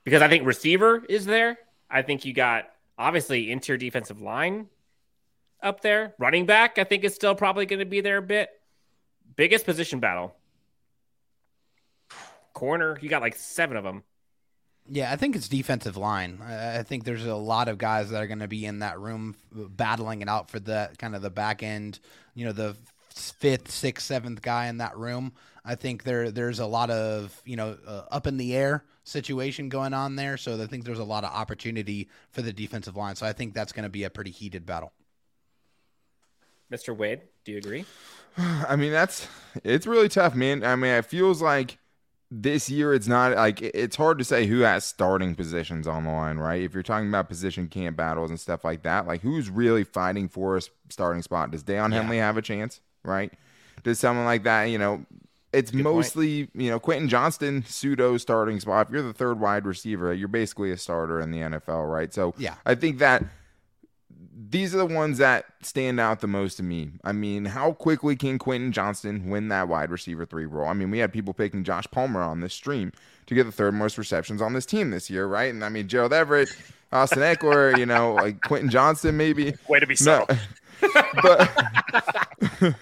Because I think receiver is there. I think you got obviously interior defensive line up there. Running back, I think, is still probably going to be there a bit. Biggest position battle. Corner, you got like seven of them. Yeah, I think it's defensive line. I think there's a lot of guys that are going to be in that room battling it out for the kind of the back end, you know, the fifth, sixth, seventh guy in that room. I think there there's a lot of you know uh, up in the air situation going on there. So I think there's a lot of opportunity for the defensive line. So I think that's going to be a pretty heated battle. Mr. Wade, do you agree? (sighs) I mean, that's it's really tough, man. I mean, it feels like this year it's not like it's hard to say who has starting positions on the line, right? If you're talking about position camp battles and stuff like that, like who's really fighting for a starting spot? Does Daiyan yeah. Henley have a chance? right? Does someone like that, you know, it's Good mostly, point. you know, Quentin Johnston pseudo starting spot. If you're the third wide receiver, you're basically a starter in the NFL, right? So yeah, I think that these are the ones that stand out the most to me. I mean, how quickly can Quentin Johnston win that wide receiver three role? I mean, we had people picking Josh Palmer on this stream to get the third most receptions on this team this year, right? And I mean, Gerald Everett, Austin Ekeler, you know, like Quentin Johnston, maybe. Way to be subtle. No. (laughs) but (laughs)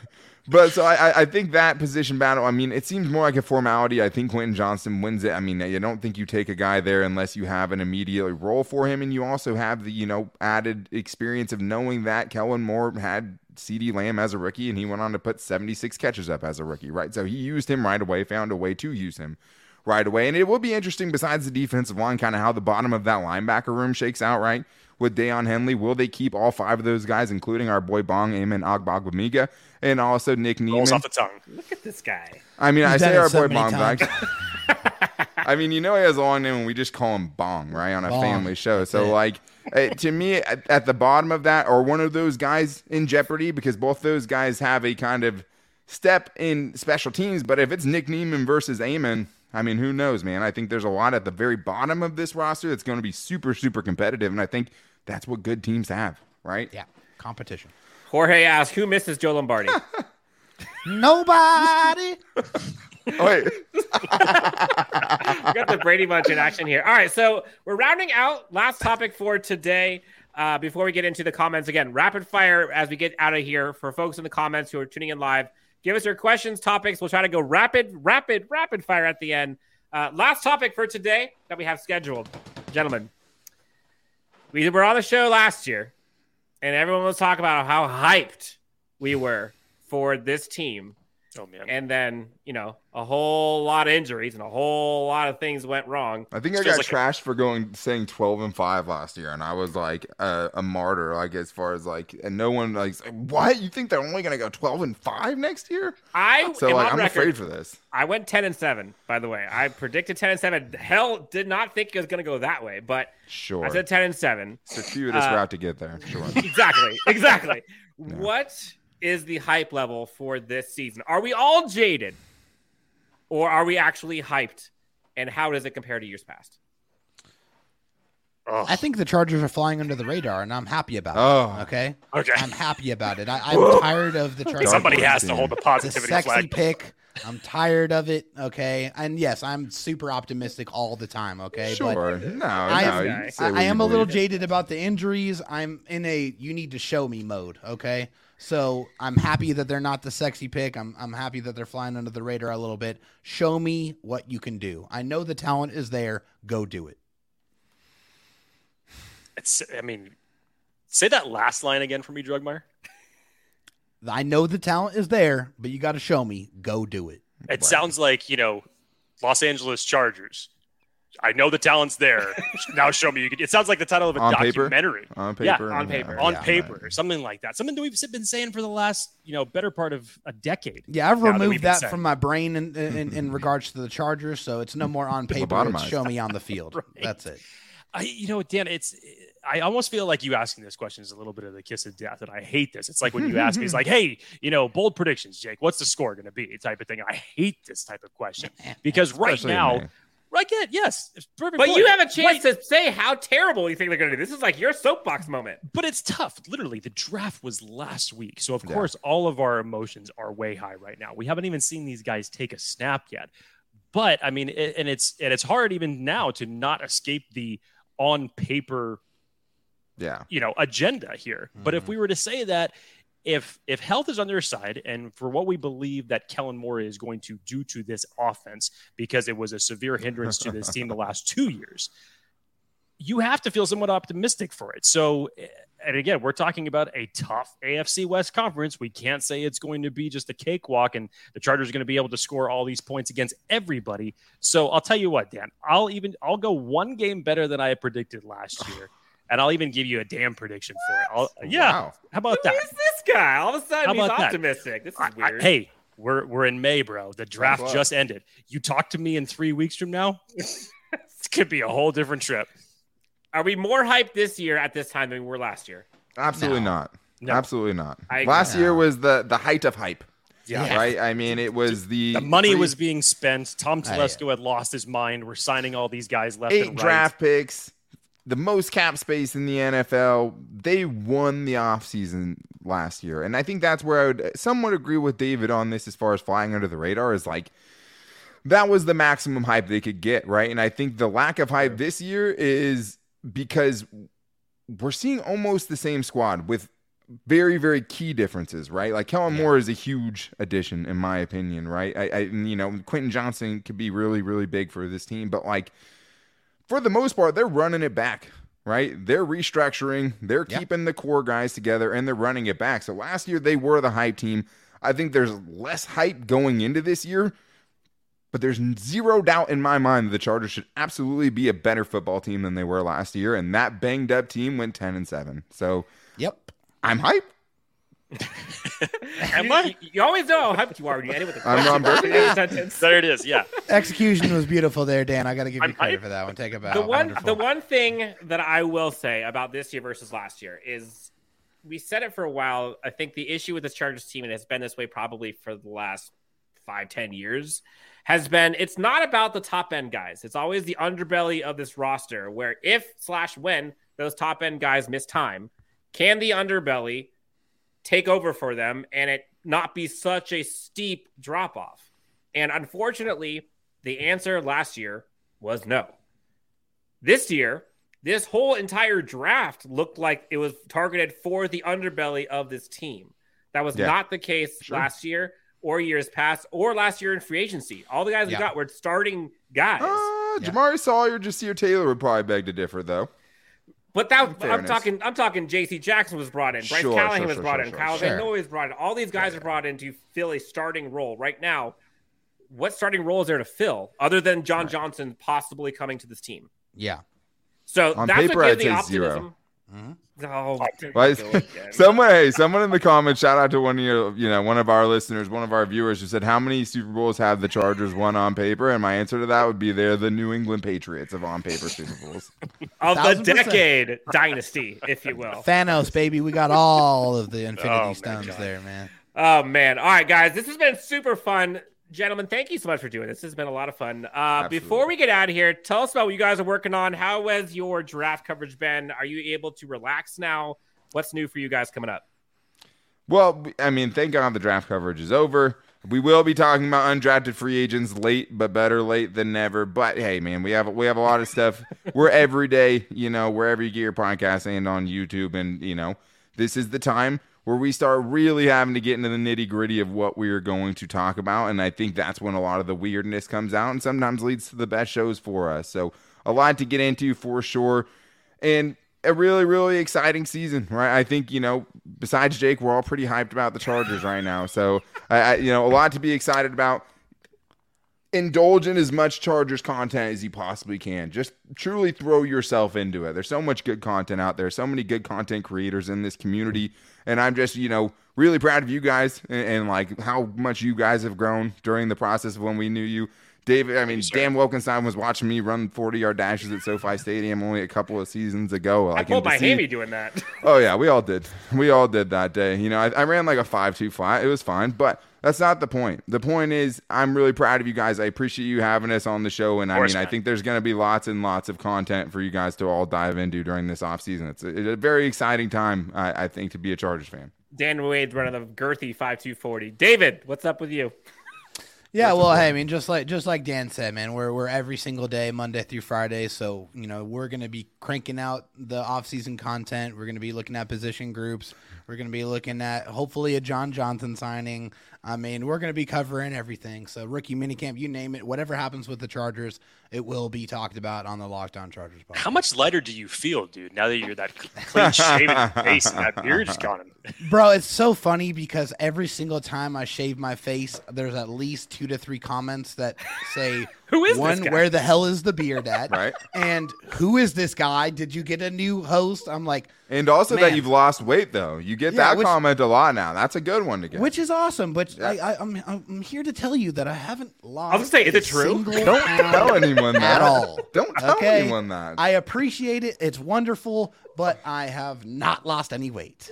but so I, I think that position battle. I mean, it seems more like a formality. I think Quentin Johnston wins it. I mean, you don't think you take a guy there unless you have an immediate role for him, and you also have the you know added experience of knowing that Kellen Moore had CeeDee Lamb as a rookie, and he went on to put 76 catches up as a rookie, right? So he used him right away, found a way to use him right away. And it will be interesting, besides the defensive line, kind of how the bottom of that linebacker room shakes out, right? With Daiyan Henley? Will they keep all five of those guys, including our boy Bong Amen Ogbongbemiga and also Nick Niemann? Rolls off the tongue. Look at this guy. I mean, He's I say our so boy Bong, but (laughs) I mean, you know, he has a long name, and we just call him Bong, right, on a Bong. family show. So, like, eh, to me, at, at the bottom of that, or one of those guys in jeopardy because both those guys have a kind of step in special teams. But if it's Nick Niemann versus Amen, I mean, who knows, man? I think there's a lot at the very bottom of this roster that's going to be super, super competitive. And I think that's what good teams have, right? Yeah, competition. Jorge asks, who misses Joe Lombardi? (laughs) Nobody. oh, (laughs) wait. got the Brady Bunch in action here. All right, so we're rounding out. Last topic for today. Uh, before we get into the comments again, rapid fire as we get out of here for folks in the comments who are tuning in live. Give us your questions, topics. We'll try to go rapid, rapid, rapid fire at the end. Uh, last topic for today that we have scheduled, gentlemen. We were on the show last year, and everyone was talking about how hyped we were for this team Oh man! And then you know a whole lot of injuries and a whole lot of things went wrong. I think I got like trashed a- for going saying twelve and five last year, and I was like a, a, martyr, like as far as like, and no one like, what you think they're only gonna go twelve and five next year? I so like I'm record, afraid for this. I went ten and seven, by the way. I predicted ten and seven. Hell, did not think it was gonna go that way, but sure, I said ten and seven. Circuitous uh, route to get there. Sure, (laughs) exactly, exactly. (laughs) yeah. What? Is the hype level for this season? Are we all jaded or are we actually hyped? And how does it compare to years past? I think the Chargers are flying under the radar, and I'm happy about oh. it. Okay, okay, I'm happy about it. I, (laughs) am tired of the Chargers. Somebody has to hold the positivity it's a sexy flag. pick. I'm tired of it. Okay, and yes, I'm super optimistic all the time. Okay, sure. But no, I, no, I, I am a little jaded about the injuries. I'm in a you need to show me mode. Okay, so I'm happy that they're not the sexy pick. I'm I'm happy that they're flying under the radar a little bit. Show me what you can do. I know the talent is there. Go do it. It's I mean, say that last line again for me, Drogemeyer. I know the talent is there, but you got to show me. Go do it. It right. sounds like you know, Los Angeles Chargers. I know the talent's there. (laughs) now show me. You can, it sounds like the title of a On paper? documentary. On Yeah, paper, on yeah, paper. on yeah, paper, right. or something like that. Something that we've been saying for the last, you know, better part of a decade. Yeah, I've now that removed that from my brain in, in, in (laughs) regards to the Chargers, so it's no more on paper. It's show me on the field. (laughs) Right. That's it. I, you know, Dan, it's. I almost feel like you asking this question is a little bit of the kiss of death, and I hate this. It's like when you ask me, it's like, "Hey, you know, bold predictions, Jake. What's the score going to be?" Type of thing. I hate this type of question because right Especially now, May. right? Yeah, yes, it's perfect. But point. you have a chance Right- to say how terrible you think they're going to do. This is like your soapbox moment. but it's tough. Literally, the draft was last week, so of Yeah. course, all of our emotions are way high right now. We haven't even seen these guys take a snap yet. But I mean, it, and it's and it's hard even now to not escape the on paper Yeah. you know agenda here. But if mm-hmm. we were to say that if if health is on their side and for what we believe that Kellen Moore is going to do to this offense because it was a severe hindrance to this team the last (laughs) 2 years, you have to feel somewhat optimistic for it. So eh, and again, we're talking about a tough AFC West conference. We can't say it's going to be just a cakewalk and the Chargers are going to be able to score all these points against everybody. So I'll tell you what, Dan, I'll even I'll go one game better than I had predicted last year. (sighs) (sighs) (sighs) And I'll even give you a damn prediction for it. I'll, yeah. Wow. How about Who Who is this guy? All of a sudden, How he's about that? optimistic. This is I- I- weird. hey, we're we're in May, bro. The draft luck. just ended. You talk to me in three weeks from now. (laughs) it could be a whole different trip. Are we more hyped this year at this time than we were last year? Absolutely No. not. No. Absolutely not. Last year was the the height of hype. Yeah. Right. I mean, it was the The money three- was being spent. Tom Oh, yeah. Telesco had lost his mind. We're signing all these guys left eight and right. draft picks, the most cap space in the NFL. They won the offseason last year. And I think that's where I would somewhat agree with David on this as far as flying under the radar is like that was the maximum hype they could get, right? And I think the lack of hype this year is because we're seeing almost the same squad with very very key differences right like kellen moore is a huge addition in my opinion right I, I you know quentin johnston could be really really big for this team but like for the most part they're running it back right they're restructuring they're Yeah. keeping the core guys together and they're running it back so last year they were the hype team i think there's less hype going into this year but there's zero doubt in my mind that the Chargers should absolutely be a better football team than they were last year, and that banged up team went ten and seven. So Yep. I'm hyped. (laughs) Am you, I? you- you always know how hyped you are when you end it with a I'm question. Ron Burgundy. Every sentence. There it is. Yeah. Execution was beautiful there, Dan. I got to give you I'm credit hyped. for that one. Take it back. the one Wonderful. the one thing that I will say about this year versus last year is we said it for a while. I think the issue with this Chargers team, and it's been this way probably for the last five, ten years, has been it's not about the top end guys. It's always the underbelly of this roster where if slash when those top end guys miss time, can the underbelly take over for them and it not be such a steep drop off? And unfortunately, the answer last year was no. This year, this whole entire draft looked like it was targeted for the underbelly of this team. That was Yeah. not the case Sure. last year or years past or last year in free agency. All the guys Yeah. we got were starting guys. Uh, Yeah. Jamaree Salyer, Ja'Sir Taylor would probably beg to differ, though. But that I'm talking I'm talking JC Jackson was brought in, Bryce Sure, Callahan sure, was sure, brought in. Kyle. Van Noy was brought in. All these guys are brought in to fill a starting role. Right now, what starting role is there to fill other than John Johnson possibly coming to this team? yeah. So On that's paper, what gives the optimism. Mhm. Oh, Why is- go (laughs) again. someone, hey, someone in the comments, shout out to one of your, you know, one of our listeners, one of our viewers, who said, "How many Super Bowls have the Chargers won on paper?" And my answer to that would be, "They're the New England Patriots of on paper Super Bowls." (laughs) of the decade dynasty, if you will. Thanos, baby. We got all of the (laughs) Infinity Oh, Stones God. there, man. Oh man! All right, guys, this has been super fun, gentlemen. Thank you so much for doing this. This has been a lot of fun. Uh, before we get out of here, tell us about what you guys are working on. How has your draft coverage been? Are you able to relax now? What's new for you guys coming up? Well, I mean, thank God the draft coverage is over. We will be talking about undrafted free agents late, but better late than never. But hey, man, we have we have a lot of stuff. (laughs) We're every day, you know, wherever you get your podcast and on YouTube, and you know, this is the time where we start really having to get into the nitty gritty of what we are going to talk about. And I think that's when a lot of the weirdness comes out, and sometimes leads to the best shows for us. So a lot to get into for sure, and a really, really exciting season, right? I think you know, besides Jake, we're all pretty hyped about the Chargers right now. So, I, I you know, a lot to be excited about. indulge in as much Chargers content as you possibly can. Just truly throw yourself into it. There's so much good content out there, so many good content creators in this community. And I'm just, you know, really proud of you guys and, and like how much you guys have grown during the process of when we knew you. David, I mean, Dan Wolkenstein was watching me run 40 yard dashes at SoFi Stadium only a couple of seasons ago. Like, I pulled my hammy doing that. oh, yeah, we all did. We all did that day. You know, I, I ran like a 5 2 flat. It was fine. But that's not the point. The point is, I'm really proud of you guys. I appreciate you having us on the show. And I mean, man. I think there's going to be lots and lots of content for you guys to all dive into during this offseason. It's a, it's a very exciting time, I, I think, to be a Chargers fan. Dan Wade running the girthy 5240. David, what's up with you? Yeah, well, hey, I mean, just like just like Dan said, man, we're we're every single day, Monday through Friday. So you know, we're gonna be cranking out the off-season content. We're gonna be looking at position groups. We're gonna be looking at hopefully a John Johnson signing. I mean, we're going to be covering everything. So rookie minicamp, you name it, whatever happens with the Chargers, it will be talked about on the Locked On Chargers. Podcast. How much lighter do you feel, dude? Now that you're that clean shaven (laughs) face and that beard's gone. Bro, it's so funny because every single time I shave my face, there's at least two to three comments that say, "Who is one? Where the hell is the beard at? (laughs) right? And who is this guy? Did you get a new host? I'm like, and also man. that you've lost weight though. You get yeah, that which, comment a lot now. That's a good one to get, which is awesome. But yeah. I, am I'm, I'm here to tell you that I haven't lost. I'm gonna say, is it true? Don't tell anyone that at all. Don't tell okay? anyone that. I appreciate it. It's wonderful, but I have not lost any weight.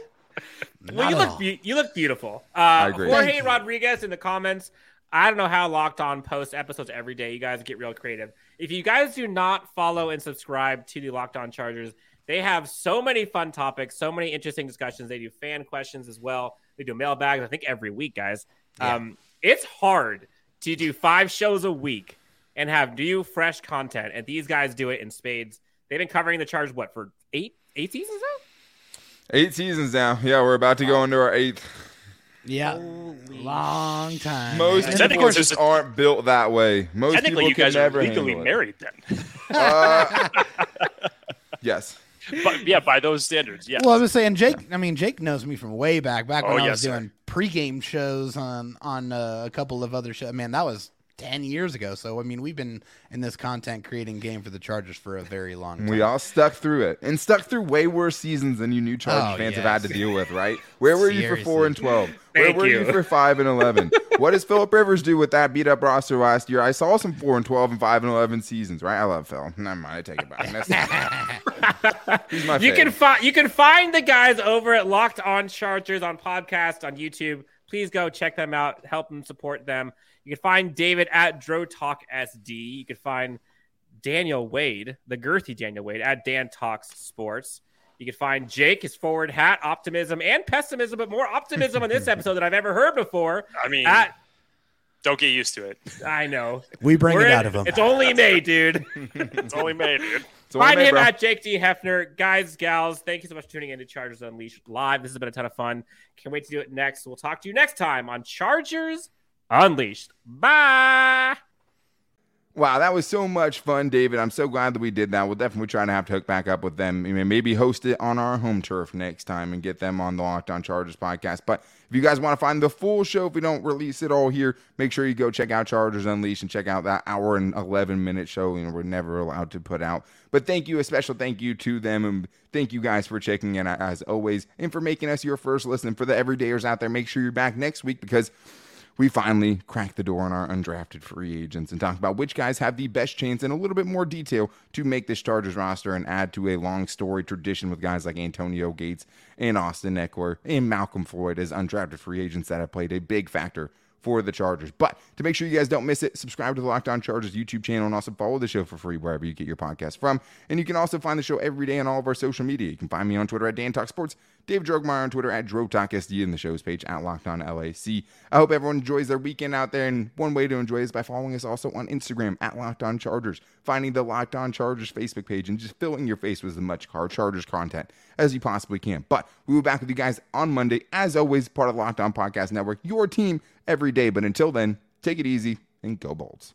Not well, you look be- you look beautiful. Uh, I agree. Jorge Rodriguez in the comments. I don't know how Locked On posts episodes every day. You guys get real creative. If you guys do not follow and subscribe to the Locked On Chargers, they have so many fun topics, so many interesting discussions. They do fan questions as well. They do mailbags, I think, every week, guys. Yeah. Um, it's hard to do five shows a week and have new, fresh content. And these guys do it in spades. They've been covering the charge, what, for eight eight seasons now? Eight seasons now. Yeah, we're about to go into our eighth. Yeah, Holy long time. Most people just aren't built that way. Most technically, people you guys are legally married then. (laughs) (laughs) Uh, yes but yeah, by those standards, yeah. Well, I was saying Jake. I mean, Jake knows me from way back, back when oh, I was doing sir. pregame shows on on uh, a couple of other shows. Man, that was 10 years ago. So, I mean, we've been in this content creating game for the Chargers for a very long time. We all stuck through it and stuck through way worse seasons than you new Chargers oh, fans yes. have had to deal with, right? Where were Seriously. you for 4 and 12? Where were you. you for 5 and 11? (laughs) what does Philip Rivers do with that beat up roster last year? I saw some 4 and 12 and 5 and 11 seasons, right? I love Phil. Never mind. I take it back. (laughs) He's my you can find you can find the guys over at Locked On Chargers on podcast on YouTube. Please go check them out. Help them support them. You can find David at DroTalkSD. You can find Daniel Wade, the girthy Daniel Wade, at Dan Talks Sports. You can find Jake, his forward hat, optimism and pessimism, but more optimism on this episode than I've ever heard before. I mean, at, don't get used to it. I know. We bring We're it in, out of him. It's only May, (laughs) dude. it's only May, dude. Find him at Jake D. Hefner. Guys, gals, thank you so much for tuning in to Chargers Unleashed Live. This has been a ton of fun. Can't wait to do it next. We'll talk to you next time on Chargers Unleashed. Bye. Wow, that was so much fun, David. I'm so glad that we did that. We'll definitely try to have to hook back up with them. Maybe host it on our home turf next time and get them on the Locked On Chargers podcast. But if you guys want to find the full show, if we don't release it all here, make sure you go check out Chargers Unleashed and check out that hour and 11 minute show. You know, we're never allowed to put out. But thank you, a special thank you to them. And thank you guys for checking in as always and for making us your first listen. For the everydayers out there, make sure you're back next week because we finally crack the door on our undrafted free agents and talk about which guys have the best chance in a little bit more detail to make this Chargers roster and add to a long story tradition with guys like Antonio Gates and Austin Ekeler and Malcom Floyd as undrafted free agents that have played a big factor for the Chargers. But to make sure you guys don't miss it, subscribe to the Locked On Chargers YouTube channel and also follow the show for free wherever you get your podcast from. And you can also find the show every day on all of our social media. You can find me on Twitter at Dan Talk Sports, Dave Drogemeyer on Twitter at DroTalkSD, and the show's page at Locked On LAC. I hope everyone enjoys their weekend out there. And one way to enjoy is by following us also on Instagram at Locked On Chargers, finding the Locked On Chargers Facebook page, and just filling your face with as much car Chargers content as you possibly can. But we'll be back with you guys on Monday, as always, part of Locked On Podcast Network, your team every day. But until then, take it easy and go Bolts.